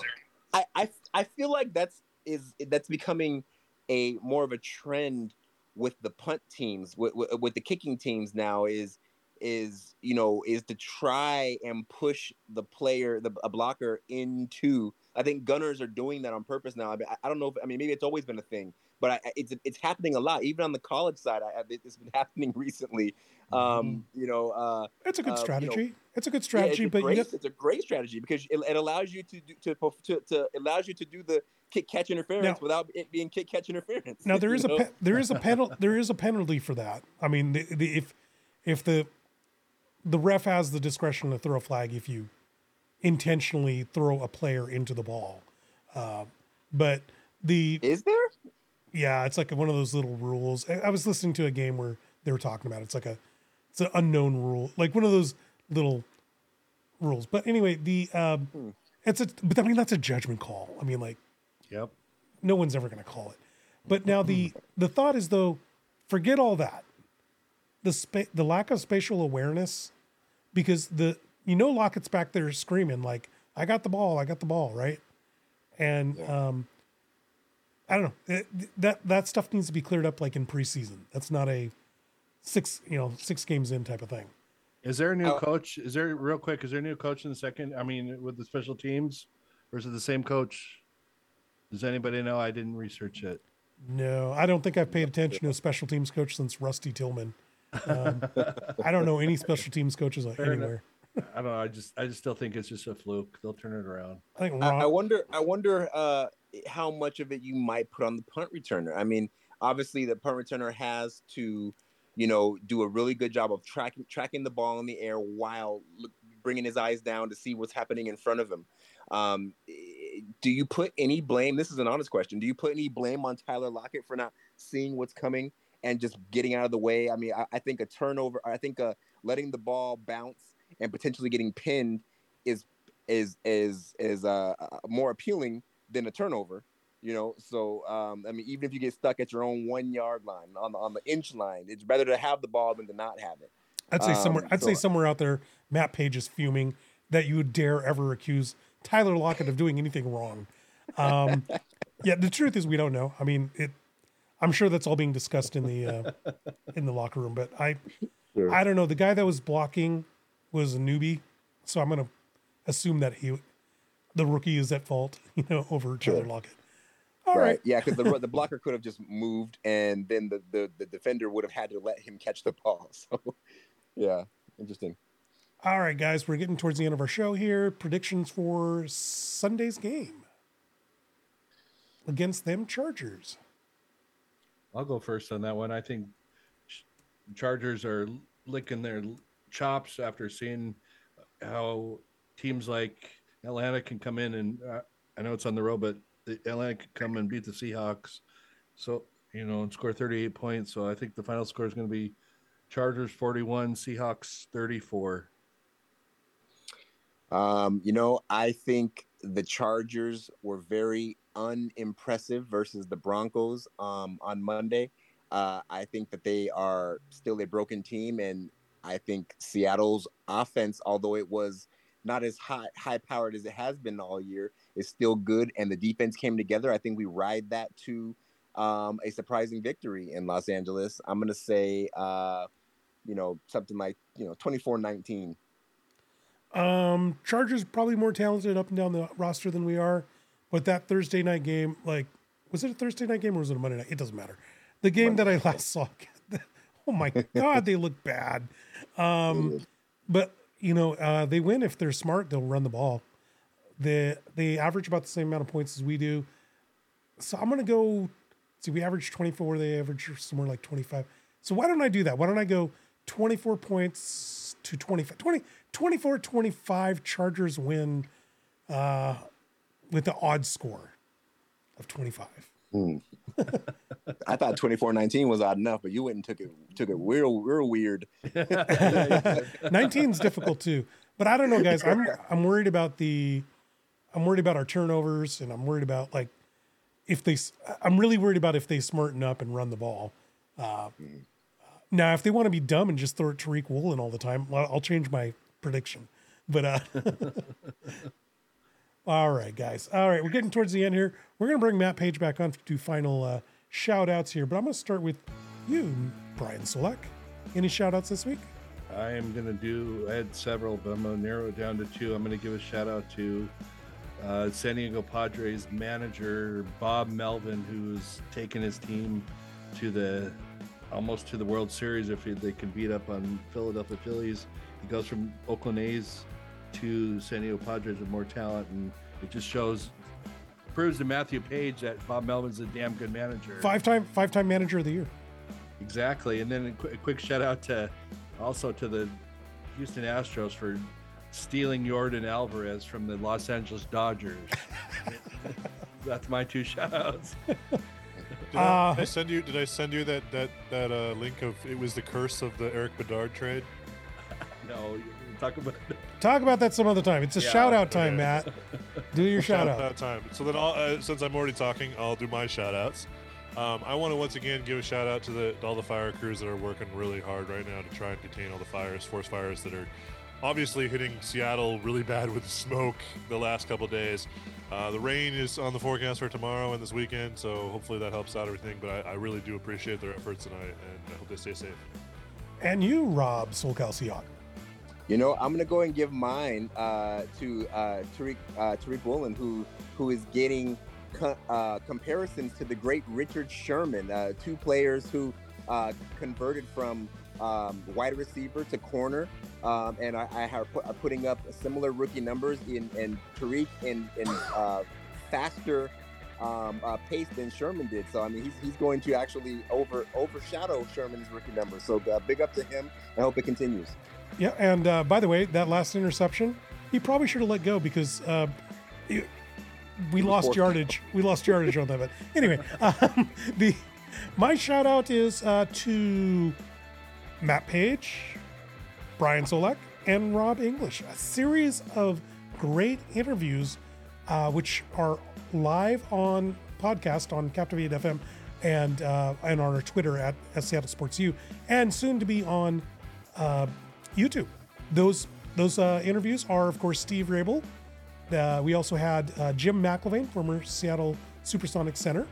I, I I feel like that's is that's becoming a more of a trend with the punt teams with, with, with the kicking teams now is is you know is to try and push the player the a blocker into i think gunners are doing that on purpose now i, mean, I don't know if i mean maybe it's always been a thing but I, it's it's happening a lot even on the college side I, it's been happening recently um mm-hmm. you know uh it's a good uh, strategy you know, it's a good strategy yeah, but great, it's a great strategy because it, it allows you to, do, to to to allows you to do the kick catch interference now, without it being kick catch interference now there is know? a pe- there is a penalty there is a penalty for that i mean the, the, if if the the ref has the discretion to throw a flag if you intentionally throw a player into the ball. Uh, but the is there? Yeah, it's like one of those little rules. I, was listening to a game where they were talking about it. it's like a it's an unknown rule, like one of those little rules. But anyway, the um, hmm. it's a but I mean that's a judgment call. I mean like, yep, no one's ever going to call it. But now the the thought is though, forget all that the spa- the lack of spatial awareness because the you know Lockett's back there screaming like I got the ball, I got the ball, right? And yeah. um I don't know. It, that that stuff needs to be cleared up like in preseason. That's not a six, you know, six games in type of thing. Is there a new oh. coach? Is there real quick? Is there a new coach in the second? I mean, with the special teams, or is it the same coach? Does anybody know? I didn't research it. No, I don't think I've paid attention to a special teams coach since Rusty Tillman. Um, I don't know any special teams coaches Fair anywhere. I don't know. I just I just still think it's just a fluke. They'll turn it around. I think. I, I, wonder. I wonder uh, how much of it you might put on the punt returner. I mean, obviously the punt returner has to, you know, do a really good job of tracking tracking the ball in the air while look, bringing his eyes down to see what's happening in front of him. Um, do you put any blame? This is an honest question. Do you put any blame on Tyler Lockett for not seeing what's coming and just getting out of the way. I mean, I, I think a turnover, I think uh, letting the ball bounce and potentially getting pinned is is is is uh, uh, more appealing than a turnover. You know, so um, I mean, even if you get stuck at your own one yard line on the on the inch line, it's better to have the ball than to not have it. I'd say um, somewhere. I'd so, say somewhere out there, Matt Paige is fuming that you would dare ever accuse Tyler Lockett of doing anything wrong. Um, yeah, the truth is we don't know. I mean, it I'm sure that's all being discussed in the uh, in the locker room. But I sure. I don't know. The guy that was blocking was a newbie, so I'm gonna assume that he the rookie is at fault. You know, over Tyler Lockett. All right. right. Yeah, because the the blocker could have just moved, and then the, the the defender would have had to let him catch the ball. So, yeah, interesting. All right, guys, we're getting towards the end of our show here. Predictions for Sunday's game against them Chargers. I'll go first on that one. I think Chargers are licking their chops after seeing how teams like Atlanta can come in and uh, I know it's on the road, but Atlanta can come and beat the Seahawks. So you know and score 38 points. So I think the final score is going to be Chargers 41, Seahawks 34. Um, you know, I think the Chargers were very unimpressive versus the Broncos um, on Monday. Uh, I think that they are still a broken team, and I think Seattle's offense, although it was not as high high powered as it has been all year, is still good, and the defense came together. I think we ride that to um, a surprising victory in Los Angeles. I'm gonna say, uh, you know, something like you know 24-19. Um, Chargers probably more talented up and down the roster than we are, but that Thursday night game, like, was it a Thursday night game or was it a Monday night? It doesn't matter. The game that I last saw, oh my god, they look bad. Um, but you know, uh, they win if they're smart. They'll run the ball. They they average about the same amount of points as we do. So I'm gonna go. See, we average 24. They average somewhere like 25. So why don't I do that? Why don't I go 24 points to 25? 20, 24 25 Chargers win uh, with the odd score of 25. I thought 24-19 was odd enough, but you went and took it took it real real weird. 19 is difficult too. But I don't know, guys. I'm I'm worried about the I'm worried about our turnovers and I'm worried about like if they I'm really worried about if they smarten up and run the ball. Uh, now, if they want to be dumb and just throw it to Tariq Woolen all the time, I'll change my prediction. But uh all right, guys. All right, we're getting towards the end here. We're gonna bring Matt Paige back on to do final uh shout outs here, but I'm gonna start with you, Brian Solack. Any shout outs this week? I am gonna do. I had several, but I'm gonna narrow it down to two. I'm gonna give a shout out to uh, San Diego Padres manager Bob Melvin, who's taken his team to the almost to the World Series if they can beat up on Philadelphia Phillies. He goes from Oakland A's to San Diego Padres with more talent, and it just shows proves to Matthew Paige that Bob Melvin's a damn good manager. Five time five time manager of the year. Exactly, and then a quick, a quick shout out to also to the Houston Astros for stealing Yordan Alvarez from the Los Angeles Dodgers. That's my two shout outs. Did, Uh, I, did I send you? Did I send you that that that uh, link of it was the curse of the Erik Bedard trade? No, you talk about Talk about that some other time. It's a Yeah, shout out time. Matt. Do your shout out. out time. So then, I'll, uh, since I'm already talking, I'll do my shout outs. Um, I want to once again give a shout out to the to all the fire crews that are working really hard right now to try and contain all the fires, forest fires that are obviously hitting Seattle really bad with the smoke the last couple days. Uh, the rain is on the forecast for tomorrow and this weekend, so hopefully that helps out everything. But I, I really do appreciate their efforts tonight, and I hope they stay safe. And you, Rob SoCal Seahawk. You know, I'm gonna go and give mine uh, to uh, Tariq uh, Tariq Woolen, who who is getting co- uh, comparisons to the great Richard Sherman, uh, two players who uh, converted from um, wide receiver to corner, um, and I, I have put, are putting up similar rookie numbers in and Tariq in in faster. Um, uh, pace than Sherman did, so I mean he's, he's going to actually over overshadow Sherman's rookie numbers. So uh, big up to him. I hope it continues. Yeah, and uh, by the way, that last interception, he probably should have let go because uh, it- we lost yardage. We lost yardage on that. But anyway, um, the my shout out is uh, to Matt Paige, Brian Solack, and Rob English. A series of great interviews, uh, which are live on podcast on Captivate FM and uh, and on our Twitter at, at Seattle Sports U, and soon to be on uh, YouTube. Those those uh, interviews are, of course, Steve Raible. Uh, we also had uh, Jim McIlvaine, former Seattle Supersonic Center,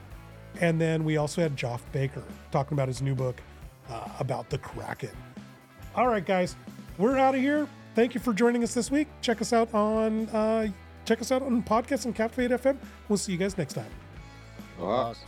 and then we also had Geoff Baker talking about his new book uh, about the Kraken. All right, guys, we're out of here. Thank you for joining us this week. Check us out on uh, check us out on podcasts and Captivate FM. We'll see you guys next time. Hawks.